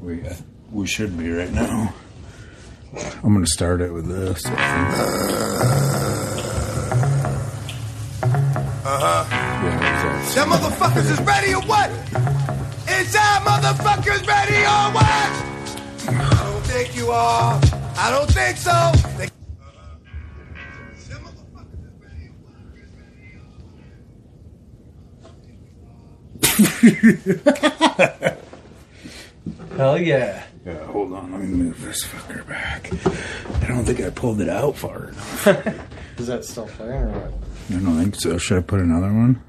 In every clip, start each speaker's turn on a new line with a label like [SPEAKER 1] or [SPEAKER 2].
[SPEAKER 1] We uh, we should be right now. I'm gonna start it with this.
[SPEAKER 2] Uh-huh.
[SPEAKER 1] think. Yeah,
[SPEAKER 2] Them motherfuckers is ready or what? Is y'all motherfuckers ready or what? I don't think you are. I don't think so. They- Them motherfuckers is ready or what?
[SPEAKER 3] Hell yeah.
[SPEAKER 1] yeah, hold on. Let me move this fucker back. I don't think I pulled it out far enough.
[SPEAKER 3] Is that still playing or what?
[SPEAKER 1] I don't think so. Should I put another one?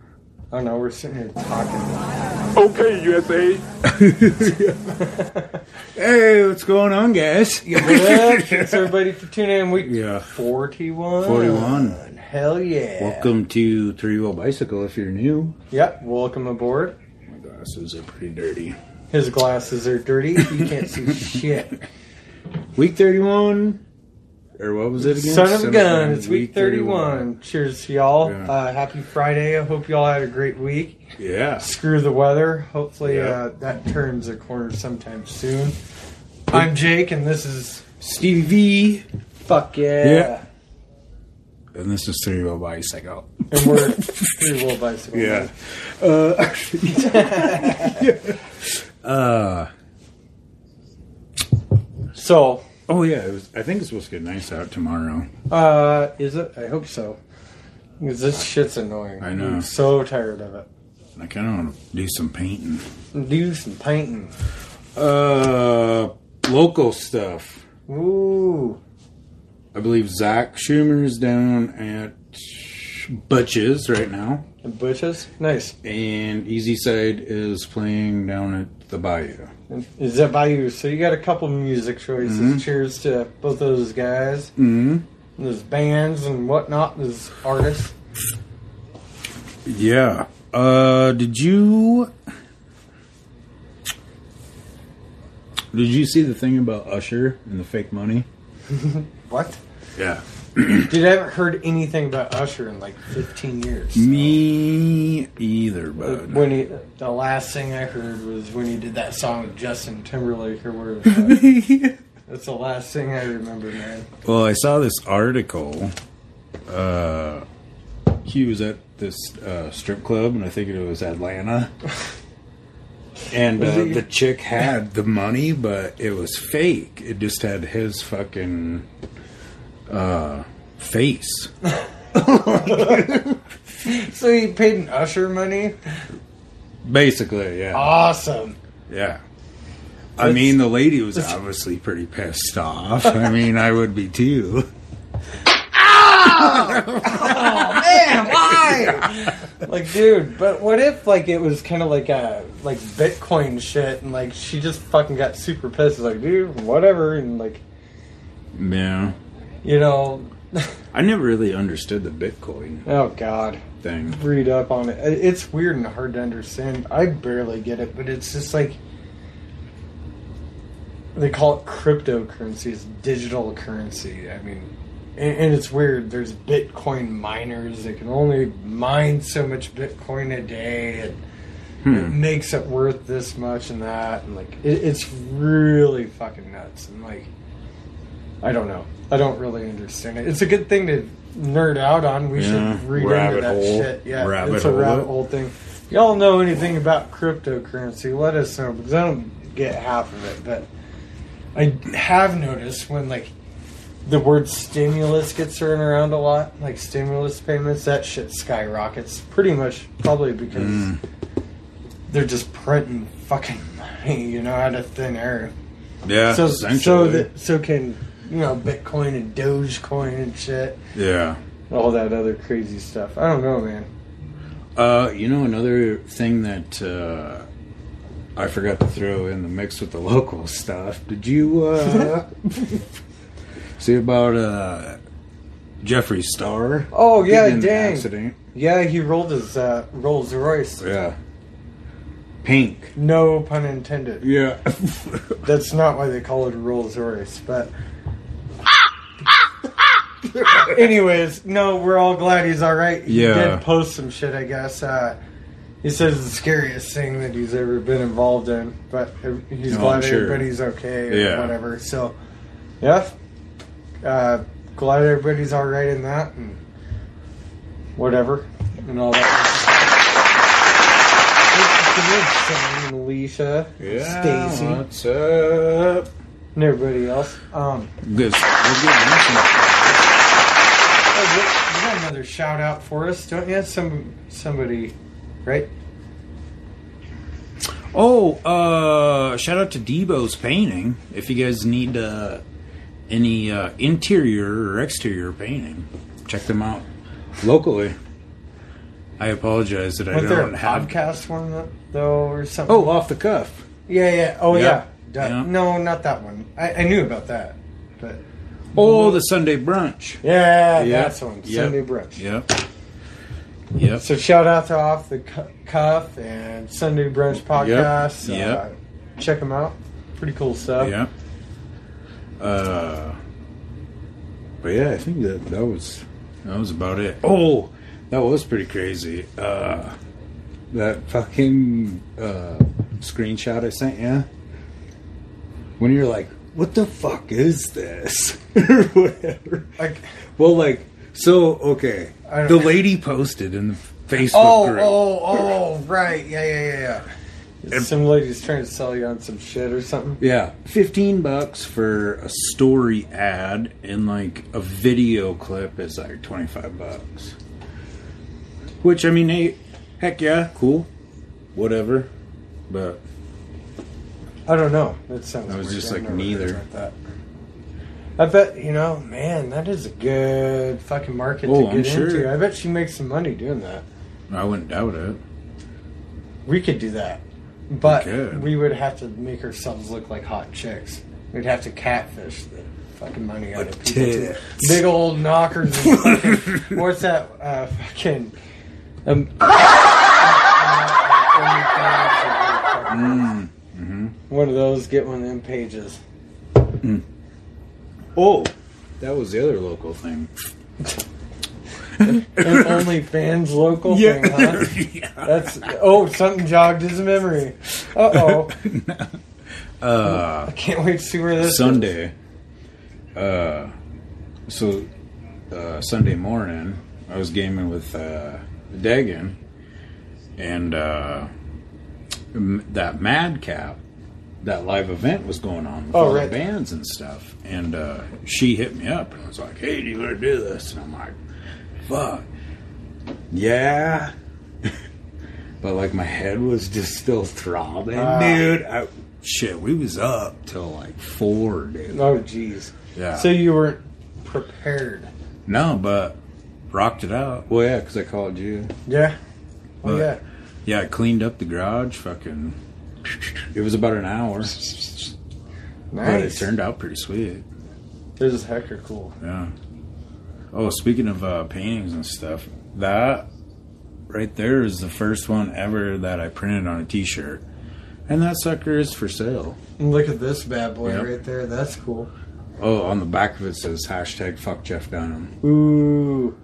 [SPEAKER 3] Oh no, we're sitting here talking.
[SPEAKER 4] Okay, USA.
[SPEAKER 1] Hey, what's going on, guys?
[SPEAKER 3] What up? Thanks everybody for tuning in. Week
[SPEAKER 1] Yeah.
[SPEAKER 3] 41.
[SPEAKER 1] 41.
[SPEAKER 3] Hell yeah.
[SPEAKER 1] Welcome to Three Wheel Bicycle. If you're new,
[SPEAKER 3] Yep, welcome aboard.
[SPEAKER 1] my glasses are pretty dirty.
[SPEAKER 3] His glasses are dirty. You can't see shit.
[SPEAKER 1] Week 31, or what was it again?
[SPEAKER 3] Son of a gun. It's week 31. Cheers to y'all.
[SPEAKER 1] Yeah.
[SPEAKER 3] Uh, happy Friday. I hope y'all had a great week.
[SPEAKER 1] Yeah.
[SPEAKER 3] Screw the weather. Hopefully
[SPEAKER 1] Yeah.
[SPEAKER 3] uh, that turns a corner sometime soon. I'm Jake, and this is
[SPEAKER 1] Stevie V.
[SPEAKER 3] Fuck yeah.
[SPEAKER 1] Yeah. And this is Three Wheel Bicycle.
[SPEAKER 3] And we're three wheel bicycle.
[SPEAKER 1] Yeah. Uh, uh,
[SPEAKER 3] So,
[SPEAKER 1] oh, yeah. It was, I think it's supposed to get nice out tomorrow.
[SPEAKER 3] uh, is it? I hope so. Because this shit's annoying.
[SPEAKER 1] I know.
[SPEAKER 3] I'm so tired of it.
[SPEAKER 1] I kind of want to do some painting.
[SPEAKER 3] Do some painting.
[SPEAKER 1] Uh, local stuff.
[SPEAKER 3] Ooh.
[SPEAKER 1] I believe Zach Schumer's down at Butch's right now,
[SPEAKER 3] Bushes? Nice.
[SPEAKER 1] and Easy Side is playing down at the Bayou.
[SPEAKER 3] Is that Bayou? So you got a couple music choices.
[SPEAKER 1] Mm-hmm.
[SPEAKER 3] Cheers to both those guys.
[SPEAKER 1] Mm-hmm.
[SPEAKER 3] Those bands and whatnot. Those artists.
[SPEAKER 1] Yeah. Uh, did you did you see the thing about Usher and the fake money?
[SPEAKER 3] What?
[SPEAKER 1] Yeah.
[SPEAKER 3] Dude, I haven't heard anything about Usher in like 15 years.
[SPEAKER 1] Me either, bud.
[SPEAKER 3] When he, the last thing I heard was when he did that song with Justin Timberlake or whatever. That's the last thing I remember, man.
[SPEAKER 1] Well, I saw this article. Uh, he was at this uh, strip club, and I think it was Atlanta. And uh, the chick had the money, but it was fake. It just had his fucking uh, face.
[SPEAKER 3] So he paid an Usher money.
[SPEAKER 1] Basically, yeah.
[SPEAKER 3] Awesome.
[SPEAKER 1] Yeah. I mean, the lady was obviously pretty pissed off. I mean, I would be too.
[SPEAKER 3] Man, why? like, dude, but what if like it was kind of like a like Bitcoin shit, and like she just fucking got super pissed, like, dude, whatever, and like,
[SPEAKER 1] Yeah.
[SPEAKER 3] You know,
[SPEAKER 1] I never really understood the Bitcoin
[SPEAKER 3] oh god,
[SPEAKER 1] thing.
[SPEAKER 3] read up on it. It- It's weird and hard to understand. I barely get it, but it's just like they call it cryptocurrency. It's digital currency. I mean, and, and it's weird. There's Bitcoin miners that can only mine so much Bitcoin a day, and it hmm. makes it worth this much and that, and like it, it's really fucking nuts. And like, I don't know. I don't really understand it. It's a good thing to nerd out on. We
[SPEAKER 1] Yeah,
[SPEAKER 3] should read into that
[SPEAKER 1] hole.
[SPEAKER 3] shit. Yeah,
[SPEAKER 1] Rabbit
[SPEAKER 3] it's a
[SPEAKER 1] hole
[SPEAKER 3] rabbit hole thing. Y'all know anything about cryptocurrency, let us know because I don't get half of it, but I have noticed when like the word stimulus gets thrown around a lot, like stimulus payments, that shit skyrockets. Pretty much, probably because
[SPEAKER 1] Mm.
[SPEAKER 3] they're just printing fucking money, you know, out of thin air.
[SPEAKER 1] Yeah.
[SPEAKER 3] So so that so can you know Bitcoin and Dogecoin and shit,
[SPEAKER 1] yeah.
[SPEAKER 3] all that other crazy stuff. I don't know, man.
[SPEAKER 1] Uh, you know, another thing that uh, I forgot to throw in the mix with the local stuff. Did you uh, see about uh, Jeffree Star?
[SPEAKER 3] Oh yeah, dang.
[SPEAKER 1] accident.
[SPEAKER 3] Yeah, he rolled his uh, Rolls Royce.
[SPEAKER 1] Yeah. Pink.
[SPEAKER 3] No pun intended.
[SPEAKER 1] Yeah.
[SPEAKER 3] That's not why they call it a Rolls Royce, but. Anyways, no, we're all glad he's all right. He
[SPEAKER 1] Yeah.
[SPEAKER 3] did post some shit, I guess. Uh, He says it's the scariest thing that he's ever been involved in, but he's
[SPEAKER 1] No,
[SPEAKER 3] glad
[SPEAKER 1] sure.
[SPEAKER 3] everybody's okay or
[SPEAKER 1] Yeah.
[SPEAKER 3] whatever. So, yeah, uh, glad everybody's all right in that and whatever and all that. Alicia,
[SPEAKER 1] Yeah,
[SPEAKER 3] Stacy,
[SPEAKER 1] what's up?
[SPEAKER 3] and everybody else. Um,
[SPEAKER 1] Good. We're into
[SPEAKER 3] oh, you got another shout out for us, don't you? Some somebody, right?
[SPEAKER 1] Oh, uh, shout out to Debo's painting. If you guys need uh, any uh, interior or exterior painting, check them out locally. I apologize that I
[SPEAKER 3] Was there
[SPEAKER 1] don't
[SPEAKER 3] a
[SPEAKER 1] have.
[SPEAKER 3] podcast one though or something?
[SPEAKER 1] Oh, off the cuff.
[SPEAKER 3] Yeah, yeah. Oh,
[SPEAKER 1] Yeah.
[SPEAKER 3] yeah.
[SPEAKER 1] Yeah.
[SPEAKER 3] No, not that one. I, I knew about that, but
[SPEAKER 1] Oh, the Sunday brunch.
[SPEAKER 3] yeah,
[SPEAKER 1] Yeah.
[SPEAKER 3] that's one.
[SPEAKER 1] Yep.
[SPEAKER 3] Sunday brunch.
[SPEAKER 1] Yep. Yep.
[SPEAKER 3] So shout out to Off the Cuff and Sunday Brunch podcast.
[SPEAKER 1] Yep.
[SPEAKER 3] Uh, check them out. Pretty cool stuff.
[SPEAKER 1] Yeah. Uh, but yeah, I think that that was that was about it. Oh, that was pretty crazy. Uh, that fucking uh, screenshot I sent you. When you're like, "What the fuck is this?" or whatever.
[SPEAKER 3] Like,
[SPEAKER 1] Well, like, so okay, the lady posted in the Facebook
[SPEAKER 3] oh,
[SPEAKER 1] group.
[SPEAKER 3] oh, oh, right. Yeah, yeah, yeah, yeah. Some lady's trying to sell you on some shit or something.
[SPEAKER 1] Yeah, fifteen bucks for a story ad and like a video clip is like twenty five bucks. Which I mean, hey, heck yeah, cool, whatever. But
[SPEAKER 3] I don't know. That sounds.
[SPEAKER 1] I was
[SPEAKER 3] weird.
[SPEAKER 1] just like, neither.
[SPEAKER 3] that. I bet you know, man, that is a good fucking market
[SPEAKER 1] Oh,
[SPEAKER 3] to get
[SPEAKER 1] sure.
[SPEAKER 3] into. I bet she makes some money doing that.
[SPEAKER 1] I wouldn't doubt it.
[SPEAKER 3] We could do that, but
[SPEAKER 1] could.
[SPEAKER 3] we would have to make ourselves look like hot chicks. We'd have to catfish the fucking money out of people. too. Big old knockers. And fucking, what's that? Uh, fucking. Um,
[SPEAKER 1] Mm.
[SPEAKER 3] One of those. Get one of them pages.
[SPEAKER 1] Oh, that was the other local thing.
[SPEAKER 3] An OnlyFans local thing, huh?
[SPEAKER 1] yeah.
[SPEAKER 3] That's oh, something jogged his memory. Uh oh.
[SPEAKER 1] Uh,
[SPEAKER 3] I can't wait to see where this
[SPEAKER 1] Sunday. Uh, so uh, Sunday morning, I was gaming with uh, Dagan, and uh, m- that Madcap, that live event was going on with
[SPEAKER 3] Oh,
[SPEAKER 1] all
[SPEAKER 3] right.
[SPEAKER 1] the bands and stuff. And uh, she hit me up and was like, "Hey, do you want to do this?" And I'm like, "Fuck, yeah." but like my head was just still throbbing,
[SPEAKER 3] Ah.
[SPEAKER 1] dude. I, shit, we was up till like four, dude.
[SPEAKER 3] Oh jeez.
[SPEAKER 1] Yeah.
[SPEAKER 3] So you weren't prepared.
[SPEAKER 1] No, but rocked it out. Well, yeah, because I called you.
[SPEAKER 3] Yeah. Oh
[SPEAKER 1] But-
[SPEAKER 3] yeah.
[SPEAKER 1] Yeah, I cleaned up the garage. Fucking, it was about an hour, but it turned out pretty sweet.
[SPEAKER 3] This is hecker cool.
[SPEAKER 1] Yeah. Oh, speaking of uh, paintings and stuff, that right there is the first one ever that I printed on a T-shirt, and that sucker is for sale.
[SPEAKER 3] Look at this bad boy
[SPEAKER 1] Yep.
[SPEAKER 3] right there. That's cool.
[SPEAKER 1] Oh, on the back of it says hashtag fuck Jeff Dunham.
[SPEAKER 3] Ooh.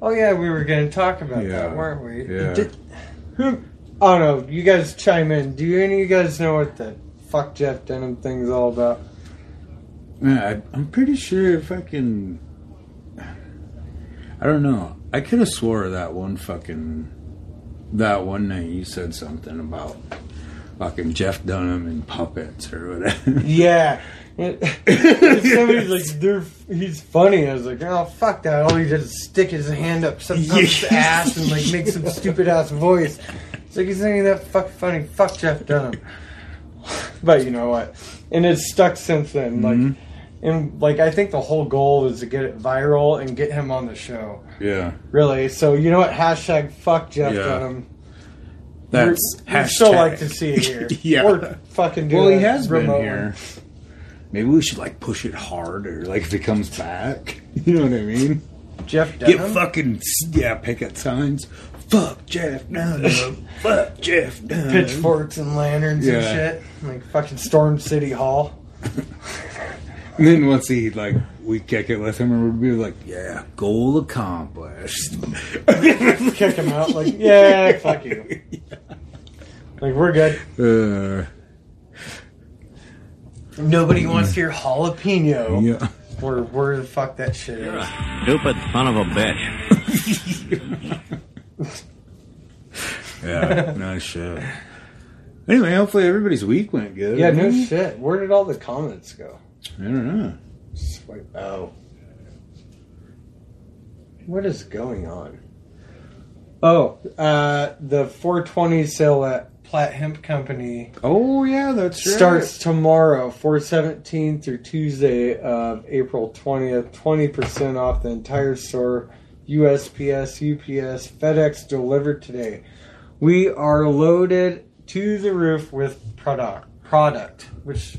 [SPEAKER 3] Oh yeah, we were going to talk about
[SPEAKER 1] Yeah.
[SPEAKER 3] that, weren't we?
[SPEAKER 1] Yeah.
[SPEAKER 3] Did, who? I don't know. You guys chime in. Do any of you guys know what the fuck Jeff Dunham thing's all about?
[SPEAKER 1] Man, I, I'm pretty sure if I can. I don't know. I could have swore that one fucking. That one night you said something about fucking Jeff Dunham and puppets or whatever.
[SPEAKER 3] Yeah. Somebody's like, they're, he's funny. I was like, oh, fuck that. All he does is stick his hand up some
[SPEAKER 1] Yeah.
[SPEAKER 3] ass and like make some stupid ass voice. It's like, he's ain't that fuck funny. Fuck Jeff Dunham. But you know what? And it's stuck since then. Like,
[SPEAKER 1] Mhm.
[SPEAKER 3] and like, I think the whole goal is to get it viral and get him on the show.
[SPEAKER 1] yeah.
[SPEAKER 3] Really. So, you know what? Hashtag fuck Jeff
[SPEAKER 1] Yeah.
[SPEAKER 3] Dunham.
[SPEAKER 1] That's
[SPEAKER 3] we'd still like to see it here.
[SPEAKER 1] yeah.
[SPEAKER 3] Or fucking do
[SPEAKER 1] well, he has been here. Maybe we should like push it harder, like if he comes back. You know what I mean?
[SPEAKER 3] Jeff Dunham.
[SPEAKER 1] Get fucking yeah, picket signs. Fuck Jeff Dunham. Fuck Jeff Dunham.
[SPEAKER 3] pitchforks and lanterns and
[SPEAKER 1] Yeah.
[SPEAKER 3] shit. Like fucking storm City Hall.
[SPEAKER 1] And then once he like we kick it with him, and we'd be like, "Yeah, goal accomplished."
[SPEAKER 3] Kick him out like, yeah, fuck you. Like we're good.
[SPEAKER 1] Uh,
[SPEAKER 3] Nobody wants to hear jalapeno.
[SPEAKER 1] yeah.
[SPEAKER 3] Or where the fuck that shit is.
[SPEAKER 5] Stupid son of a bitch.
[SPEAKER 1] Yeah. no shit. Anyway, hopefully everybody's week went good.
[SPEAKER 3] Yeah, no shit. Where did all the comments go?
[SPEAKER 1] I don't know.
[SPEAKER 3] Swipe out. What is going on? Oh, uh, the 420 sale at Platt Hemp Company
[SPEAKER 1] Oh yeah, that's right.
[SPEAKER 3] starts tomorrow, 417 through Tuesday of April 20th. 20% off the entire store. USPS, UPS, FedEx delivered today. We are loaded to the roof with product. Product, which.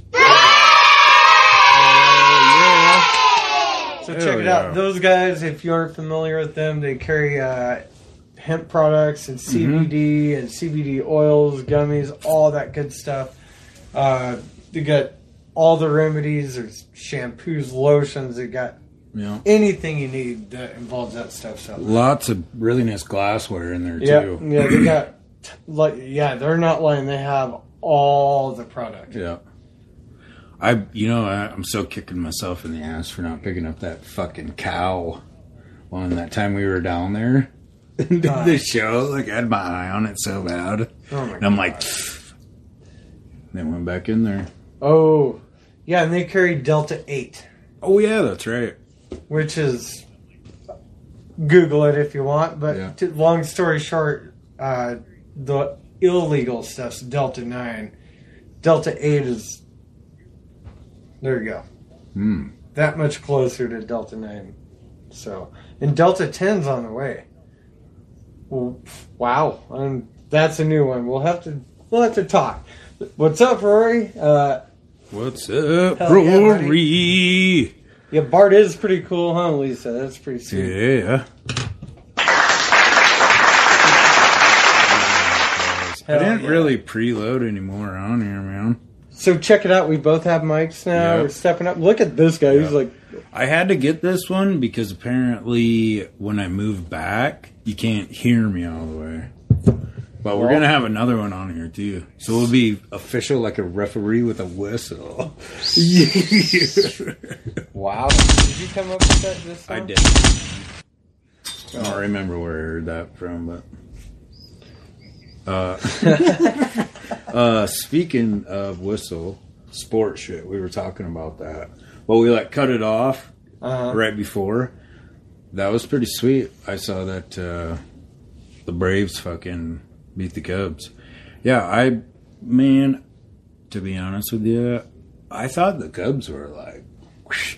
[SPEAKER 3] So check
[SPEAKER 1] Hell
[SPEAKER 3] it
[SPEAKER 1] yeah.
[SPEAKER 3] out. Those guys, if you aren't familiar with them, they carry uh, hemp products and CBD and CBD oils, gummies, all that good stuff. Uh, they got all the remedies. There's shampoos, lotions. They got
[SPEAKER 1] Yeah.
[SPEAKER 3] anything you need that involves that stuff. So
[SPEAKER 1] Lots of really nice glassware in there
[SPEAKER 3] yeah,
[SPEAKER 1] too.
[SPEAKER 3] yeah, they got like yeah, they're not lying. They have all the product.
[SPEAKER 1] Yeah. I, you know, I, I'm so kicking myself in the ass for not picking up that fucking cow. One that time we were down there, did the show. Like I had my eye on it so bad,
[SPEAKER 3] Oh my
[SPEAKER 1] and I'm like, then went back in there.
[SPEAKER 3] Oh, yeah, and they carry Delta Eight.
[SPEAKER 1] Oh yeah, that's right.
[SPEAKER 3] Which is Google it if you want. But
[SPEAKER 1] Yeah.
[SPEAKER 3] to, long story short, uh, the illegal stuff's Delta Nine. Delta Eight is there. You go.
[SPEAKER 1] Hmm.
[SPEAKER 3] That much closer to Delta Nine. So, and Delta 10's on the way. Well, wow, um, that's a new one. We'll have to we'll have to talk. What's up, Rory? Uh,
[SPEAKER 1] What's up,
[SPEAKER 3] Hell yeah.
[SPEAKER 1] Rory?
[SPEAKER 3] Yeah, Bart is pretty cool, huh, Lisa? That's pretty sweet.
[SPEAKER 1] Yeah. I
[SPEAKER 3] Hell
[SPEAKER 1] didn't
[SPEAKER 3] yeah.
[SPEAKER 1] really preload anymore on here, man.
[SPEAKER 3] So check it out. We both have mics now.
[SPEAKER 1] Yeah.
[SPEAKER 3] We're stepping up. Look at this guy. He's like,
[SPEAKER 1] I had to get this one because apparently when I move back, you can't hear me all the way. But we're gonna have another one on here too, so we'll be official like a referee with a whistle.
[SPEAKER 3] wow. Did you come up with that this
[SPEAKER 1] I
[SPEAKER 3] time?
[SPEAKER 1] did. I don't remember where I heard that from, but. Uh, uh, speaking of whistle, sports shit, we were talking about that. Well, we like cut it off
[SPEAKER 3] Uh-huh.
[SPEAKER 1] right before. That was pretty sweet. I saw that uh, the Braves fucking beat the Cubs. Yeah, I, man, to be honest with you, I thought the Cubs were like, whoosh.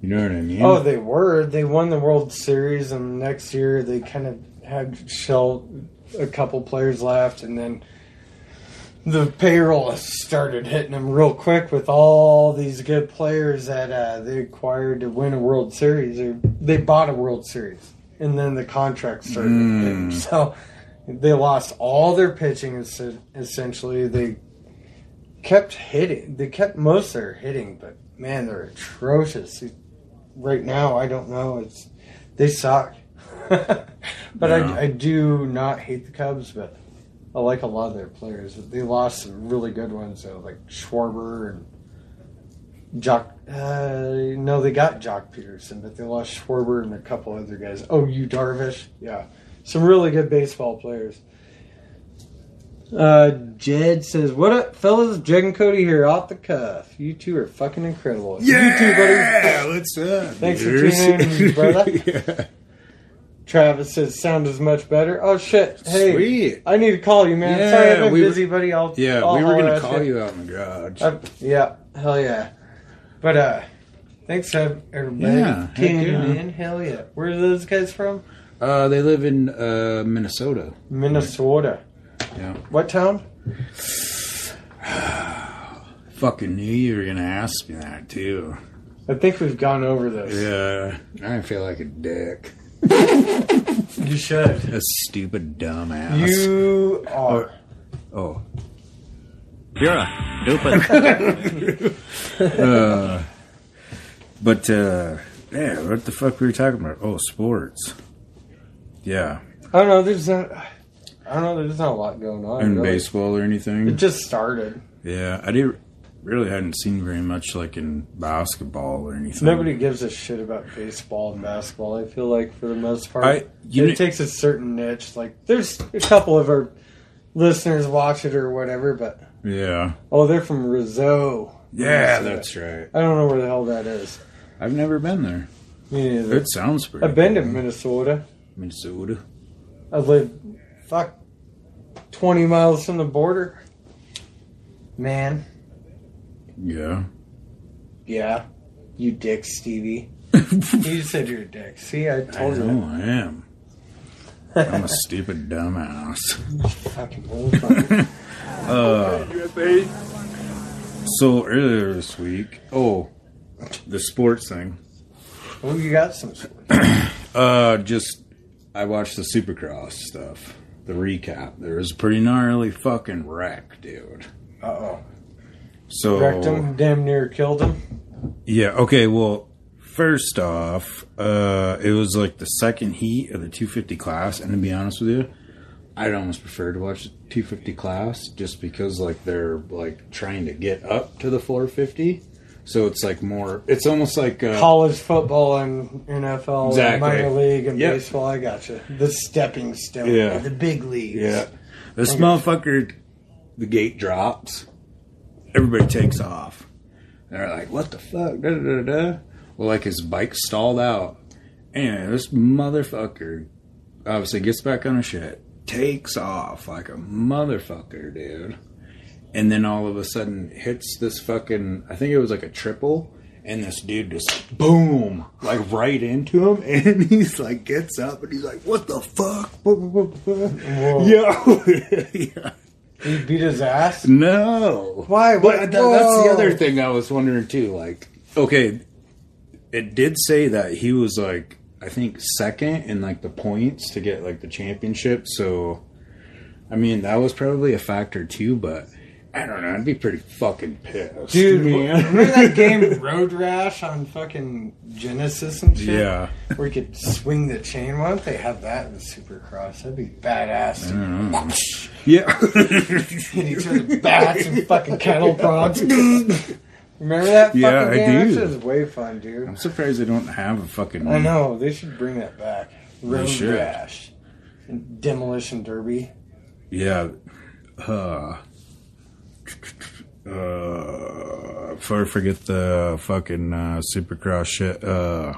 [SPEAKER 1] you know what I mean?
[SPEAKER 3] Oh, they were. They won the World Series, and next year they kind of had shell a couple players left, and then the payroll started hitting them real quick with all these good players that uh, they acquired to win a World Series, or they bought a World Series, and then the contracts started hitting. So they lost all their pitching. Essentially, they kept hitting. They kept most of their hitting, but man, they're atrocious right now I don't know. It's they suck. but
[SPEAKER 1] Yeah.
[SPEAKER 3] I, I do not hate the Cubs, but I like a lot of their players. They lost some really good ones, though, like Schwarber and Joc. Uh, no, they got Joc Pederson, but they lost Schwarber and a couple other guys. Oh, you Darvish, yeah, some really good baseball players. Uh, Jed says, "What up, fellas? Jed and Cody here, off the cuff. You two are fucking incredible. You too, buddy.
[SPEAKER 1] Yeah, what's up?
[SPEAKER 3] Thanks for tuning in, brother.
[SPEAKER 1] yeah.
[SPEAKER 3] Travis says sound is much better. Oh shit! Hey,
[SPEAKER 1] Sweet.
[SPEAKER 3] I need to call you, man.
[SPEAKER 1] Yeah,
[SPEAKER 3] Sorry, I've been
[SPEAKER 1] we were-
[SPEAKER 3] busy, buddy. I'll
[SPEAKER 1] Yeah,
[SPEAKER 3] I'll
[SPEAKER 1] we were gonna call you out in the garage.
[SPEAKER 3] Uh, yeah, hell yeah. But uh, thanks everybody
[SPEAKER 1] Yeah,
[SPEAKER 3] tuning
[SPEAKER 1] yeah.
[SPEAKER 3] in. Hell yeah. Where are those guys from?
[SPEAKER 1] Uh, they live in uh, Minnesota.
[SPEAKER 3] Minnesota.
[SPEAKER 1] Yeah.
[SPEAKER 3] What town?
[SPEAKER 1] Fucking knew you were gonna ask me that too.
[SPEAKER 3] I think we've gone over this.
[SPEAKER 1] Yeah. I feel like a dick.
[SPEAKER 3] You should.
[SPEAKER 1] A stupid dumbass.
[SPEAKER 3] You are.
[SPEAKER 1] Oh.
[SPEAKER 5] You're a stupid.
[SPEAKER 1] Uh, but uh, yeah, what the fuck were we talking about? Oh, sports. Yeah.
[SPEAKER 3] I don't know. There's a. I don't know. There's not a lot going on.
[SPEAKER 1] in
[SPEAKER 3] really.
[SPEAKER 1] baseball or anything.
[SPEAKER 3] It just started.
[SPEAKER 1] yeah, I did really hadn't seen very much like in basketball or anything.
[SPEAKER 3] Nobody gives a shit about baseball and basketball. I feel like for the most part,
[SPEAKER 1] I- you
[SPEAKER 3] it
[SPEAKER 1] kn-
[SPEAKER 3] takes a certain niche. Like there's a couple of our listeners watch it or whatever, but
[SPEAKER 1] Yeah,
[SPEAKER 3] oh, they're from Rizzo.
[SPEAKER 1] yeah, that's right.
[SPEAKER 3] I don't know where the hell that is.
[SPEAKER 1] I've never been there.
[SPEAKER 3] Me neither.
[SPEAKER 1] It sounds pretty.
[SPEAKER 3] I've been to. Minnesota.
[SPEAKER 1] Minnesota.
[SPEAKER 3] I lived fuck twenty miles from the border. Man,
[SPEAKER 1] Yeah.
[SPEAKER 3] yeah, you dick, Stevie. you said you're a dick. See, I
[SPEAKER 1] I
[SPEAKER 3] told you.
[SPEAKER 1] know I am. I'm a stupid dumbass.
[SPEAKER 3] Fucking bullfuck.
[SPEAKER 4] USA.
[SPEAKER 1] So earlier this week, oh, the sports thing.
[SPEAKER 3] oh, you got some. Sports.
[SPEAKER 1] uh, just I watched the Supercross stuff, the recap. There was a pretty gnarly fucking wreck, dude.
[SPEAKER 3] Uh oh.
[SPEAKER 1] So
[SPEAKER 3] Wrecked him, damn near killed him.
[SPEAKER 1] yeah, okay. Well, first off, uh, it was like the second heat of the 250 class, and to be honest with you, I'd almost prefer to watch the 250 class just because like they're like trying to get up to the 450. So it's like more. It's almost like uh,
[SPEAKER 3] College football and NFL,
[SPEAKER 1] Exactly.
[SPEAKER 3] and minor league and
[SPEAKER 1] Yep.
[SPEAKER 3] baseball. I got you. The stepping stone.
[SPEAKER 1] Yeah.
[SPEAKER 3] The big leagues.
[SPEAKER 1] Yeah. This motherfucker, the gate drops. Everybody takes off. They're like, what the fuck? Da, da, da, da. Well, like his bike stalled out. And this motherfucker obviously gets back on his shit, takes off like a motherfucker, dude. And then all of a sudden hits this fucking, I think it was like a triple. And this dude just boom, like right into him, and he's like gets up and he's like, "What the fuck?" Yeah, yeah.
[SPEAKER 3] He beat his ass.
[SPEAKER 1] No.
[SPEAKER 3] Why?
[SPEAKER 1] But th- that's the other thing I was wondering too. Like, okay, it did say that he was like, I think second in like the points to get like the championship. So, I mean, that was probably a factor too. But I don't know. I'd be pretty fucking pissed,
[SPEAKER 3] Dude,
[SPEAKER 1] man.
[SPEAKER 3] remember that game Road Rash on fucking Genesis and shit?
[SPEAKER 1] Yeah.
[SPEAKER 3] Where you could swing the chain. Why don't they have that in the Supercross? That'd be badass. dude.
[SPEAKER 1] yeah.
[SPEAKER 3] Hit each other bats and fucking kettle prods. Remember that fucking
[SPEAKER 1] Yeah, I
[SPEAKER 3] game? That
[SPEAKER 1] do.
[SPEAKER 3] shit was way fun, dude.
[SPEAKER 1] I'm surprised they don't have a fucking.
[SPEAKER 3] I know. They should bring that back. Road
[SPEAKER 1] should.
[SPEAKER 3] Rash. Demolition Derby.
[SPEAKER 1] Yeah. Uh, uh, forget the fucking uh, Supercross shit. Uh,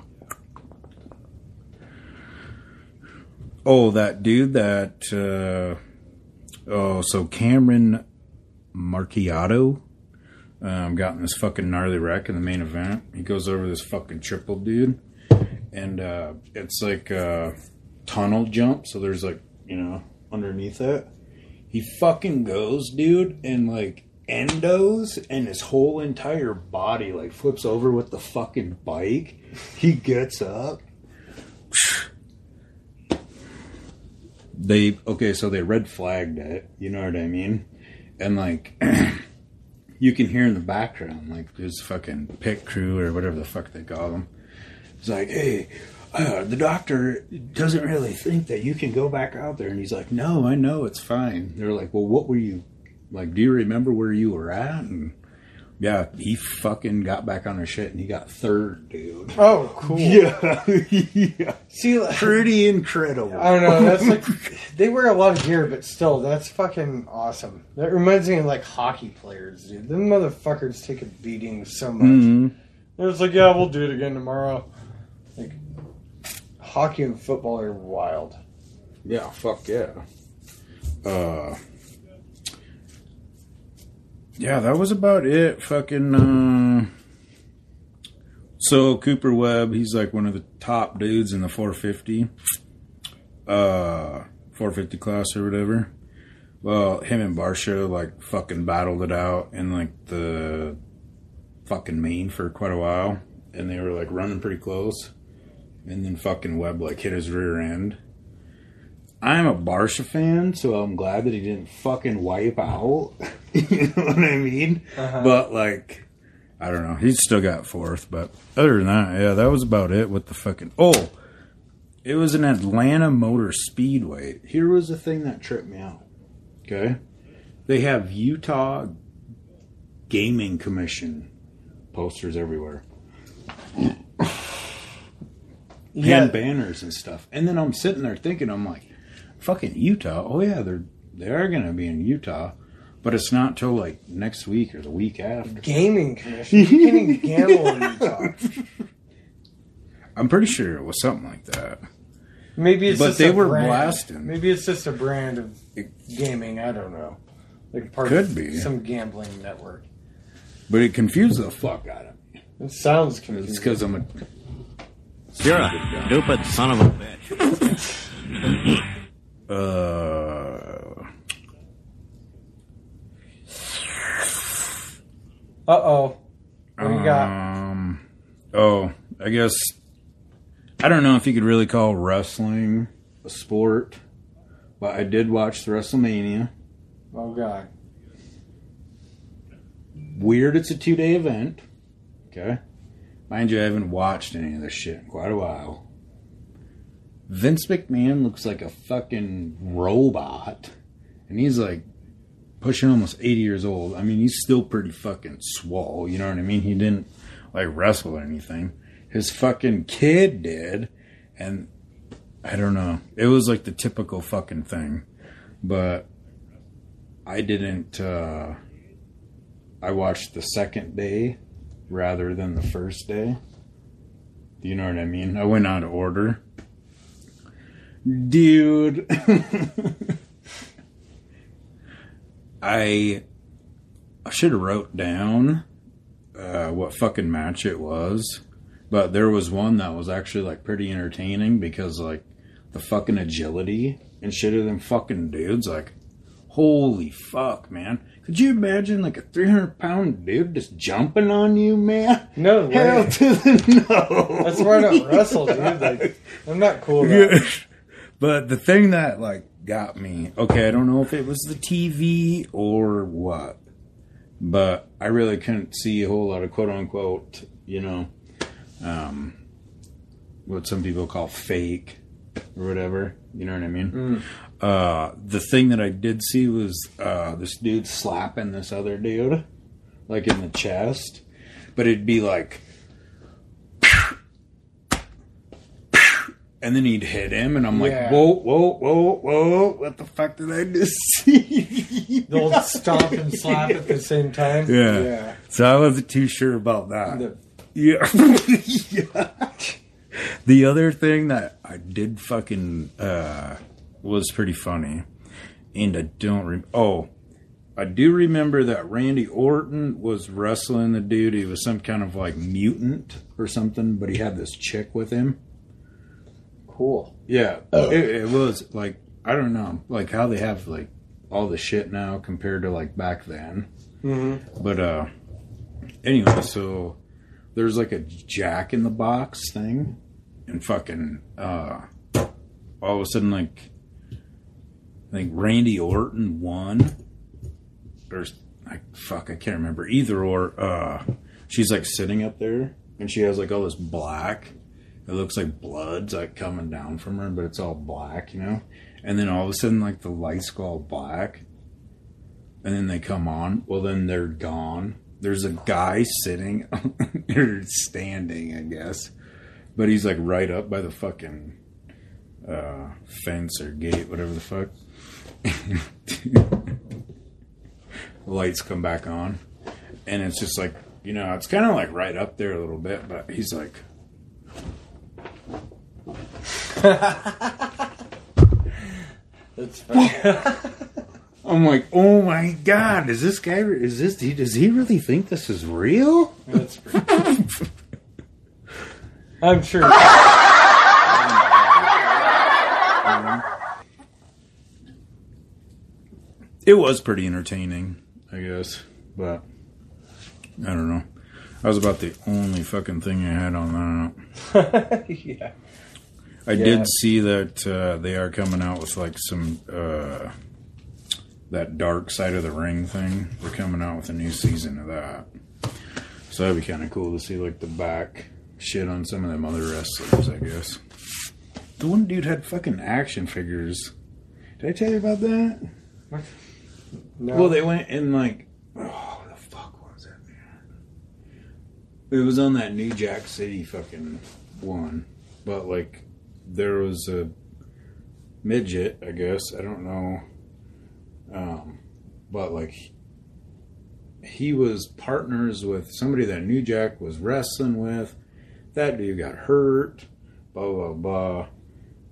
[SPEAKER 1] oh, that dude that. Uh, oh, so Cameron Marchiato um, got in this fucking gnarly wreck in the main event. He goes over this fucking triple dude. And uh, it's like a tunnel jump. So there's like, you know, underneath it. He fucking goes, dude, and like endos, and his whole entire body like flips over with the fucking bike. He gets up. They okay, so they red flagged it. You know what I mean? And like, you can hear in the background like there's fucking pit crew or whatever the fuck they call them. It's like, hey, uh, the doctor doesn't really think that you can go back out there. And he's like, no, I know it's fine. They're like, well, what were you, like, do you remember where you were at? And yeah, he fucking got back on his shit and he got third, dude.
[SPEAKER 3] Oh, cool.
[SPEAKER 1] Yeah. yeah.
[SPEAKER 3] See, I
[SPEAKER 1] Pretty incredible.
[SPEAKER 3] I don't know. That's like they wear a lot of gear, but still, that's fucking awesome. That reminds me of like hockey players, dude. Them motherfuckers take a beating so much.
[SPEAKER 1] Mhm.
[SPEAKER 3] It's like, yeah, we'll do it again tomorrow. Hockey and football are wild.
[SPEAKER 1] Yeah, fuck yeah. Uh, yeah, that was about it. Fucking. Uh, so Cooper Webb, he's like one of the top dudes in the 450, uh, 450 class or whatever. Well, him and Barcia like fucking battled it out in like the fucking main for quite a while, and they were like running pretty close. And then fucking Webb like hit his rear end. I'm a Barcia fan, so I'm glad that he didn't fucking wipe out. you know what I mean? Uh-huh. But like, I don't know. He's still got fourth, but other than that, yeah, that was about it with the fucking. Oh, It was an Atlanta Motor Speedway. Here was the thing that tripped me out. Okay, they have Utah Gaming Commission posters everywhere.
[SPEAKER 3] Yeah.
[SPEAKER 1] and banners and stuff. And then I'm sitting there thinking, I'm like, fucking Utah. Oh yeah, they're they are gonna be in Utah, but it's not till like next week or the week after.
[SPEAKER 3] Gaming commission. You can't even gamble in Utah.
[SPEAKER 1] I'm pretty sure it was something like that.
[SPEAKER 3] Maybe it's
[SPEAKER 1] But
[SPEAKER 3] just
[SPEAKER 1] they
[SPEAKER 3] a
[SPEAKER 1] were
[SPEAKER 3] brand.
[SPEAKER 1] blasting.
[SPEAKER 3] Maybe it's just a brand of gaming. I don't know. Like part
[SPEAKER 1] Could
[SPEAKER 3] of
[SPEAKER 1] be.
[SPEAKER 3] some gambling network.
[SPEAKER 1] But it confused the fuck out of me.
[SPEAKER 3] It sounds
[SPEAKER 1] It's
[SPEAKER 3] confusing.
[SPEAKER 1] because I'm a
[SPEAKER 5] You're a stupid son of a bitch.
[SPEAKER 1] uh
[SPEAKER 3] Uh oh. What do you got?
[SPEAKER 1] um oh I guess I don't know if you could really call wrestling a sport, but I did watch the WrestleMania.
[SPEAKER 3] Oh god.
[SPEAKER 1] Weird, it's a two day event. Okay. Mind you, I haven't watched any of this shit in quite a while. Vince McMahon looks like a fucking robot. And he's like pushing almost 80 years old. I mean, he's still pretty fucking swole. You know what I mean? He didn't like wrestle or anything. His fucking kid did. And I don't know. It was like the typical fucking thing. But I didn't, uh, I watched the second day rather than the first day. Do you know what I mean? I went out of order. Dude. I I should have wrote down uh, what fucking match it was, but there was one that was actually like pretty entertaining because like the fucking agility and shit of them fucking dudes, like holy fuck, man! Could you imagine like a three hundred pound dude just jumping on you, man?
[SPEAKER 3] No way.
[SPEAKER 1] Hell to the no.
[SPEAKER 3] That's why I don't wrestle, dude. Like, I'm not cool. About
[SPEAKER 1] but the thing that like got me, okay, I don't know if it was the TV or what, but I really couldn't see a whole lot of quote unquote, you know, um, what some people call fake or whatever. You know what I mean? Uh, the thing that I did see was uh, this dude slapping this other dude, like in the chest, but it'd be like. And then he'd hit him, and I'm like, whoa, whoa, whoa, whoa, what the fuck did I just see?
[SPEAKER 3] The old stomp and slap at the same time.
[SPEAKER 1] Yeah.
[SPEAKER 3] Yeah.
[SPEAKER 1] So I wasn't too sure about that.
[SPEAKER 3] The-
[SPEAKER 1] Yeah. yeah. The other thing that I did fucking uh, was pretty funny, and I don't. Re- oh, I do remember that Randy Orton was wrestling the dude. He was some kind of like mutant or something, but he had this chick with him.
[SPEAKER 3] Cool.
[SPEAKER 1] Yeah, it, it was like I don't know, like how they have like all the shit now compared to like back then.
[SPEAKER 3] Mm-hmm.
[SPEAKER 1] But uh, anyway, so there's like a Jack in the Box thing, and fucking uh, all of a sudden like I think Randy Orton won, or like fuck, I can't remember either or. Uh, she's like sitting up there, and she has like all this black. It looks like blood's like coming down from her, but it's all black, you know. And then all of a sudden, like the lights go all black, and then they come on. Well, then they're gone. There's a guy sitting or standing, I guess, but he's like right up by the fucking uh, fence or gate, whatever the fuck. lights come back on, and it's just like you know, it's kind of like right up there a little bit, but he's like.
[SPEAKER 3] That's funny.
[SPEAKER 1] I'm like, oh my god, is this guy? Is this? Does he really think this is real?
[SPEAKER 3] That's pretty I'm sure.
[SPEAKER 1] It was pretty entertaining, I guess, but I don't know. That was about the only fucking thing I had on that.
[SPEAKER 3] yeah.
[SPEAKER 1] I
[SPEAKER 3] Yeah.
[SPEAKER 1] did see that uh, they are coming out with like some uh, that dark side of the ring thing. They're coming out with a new season of that, so that'd be kind of cool to see like the back shit on some of them other wrestlers. I guess. the one dude had fucking action figures. Did I tell you about that?
[SPEAKER 3] No.
[SPEAKER 1] Well, they went in like, oh, the fuck was that, man? It was on that New Jack City fucking one, but like, there was a midget, I guess. I don't know, um, but like, he was partners with somebody that New Jack was wrestling with. That dude got hurt, blah blah blah,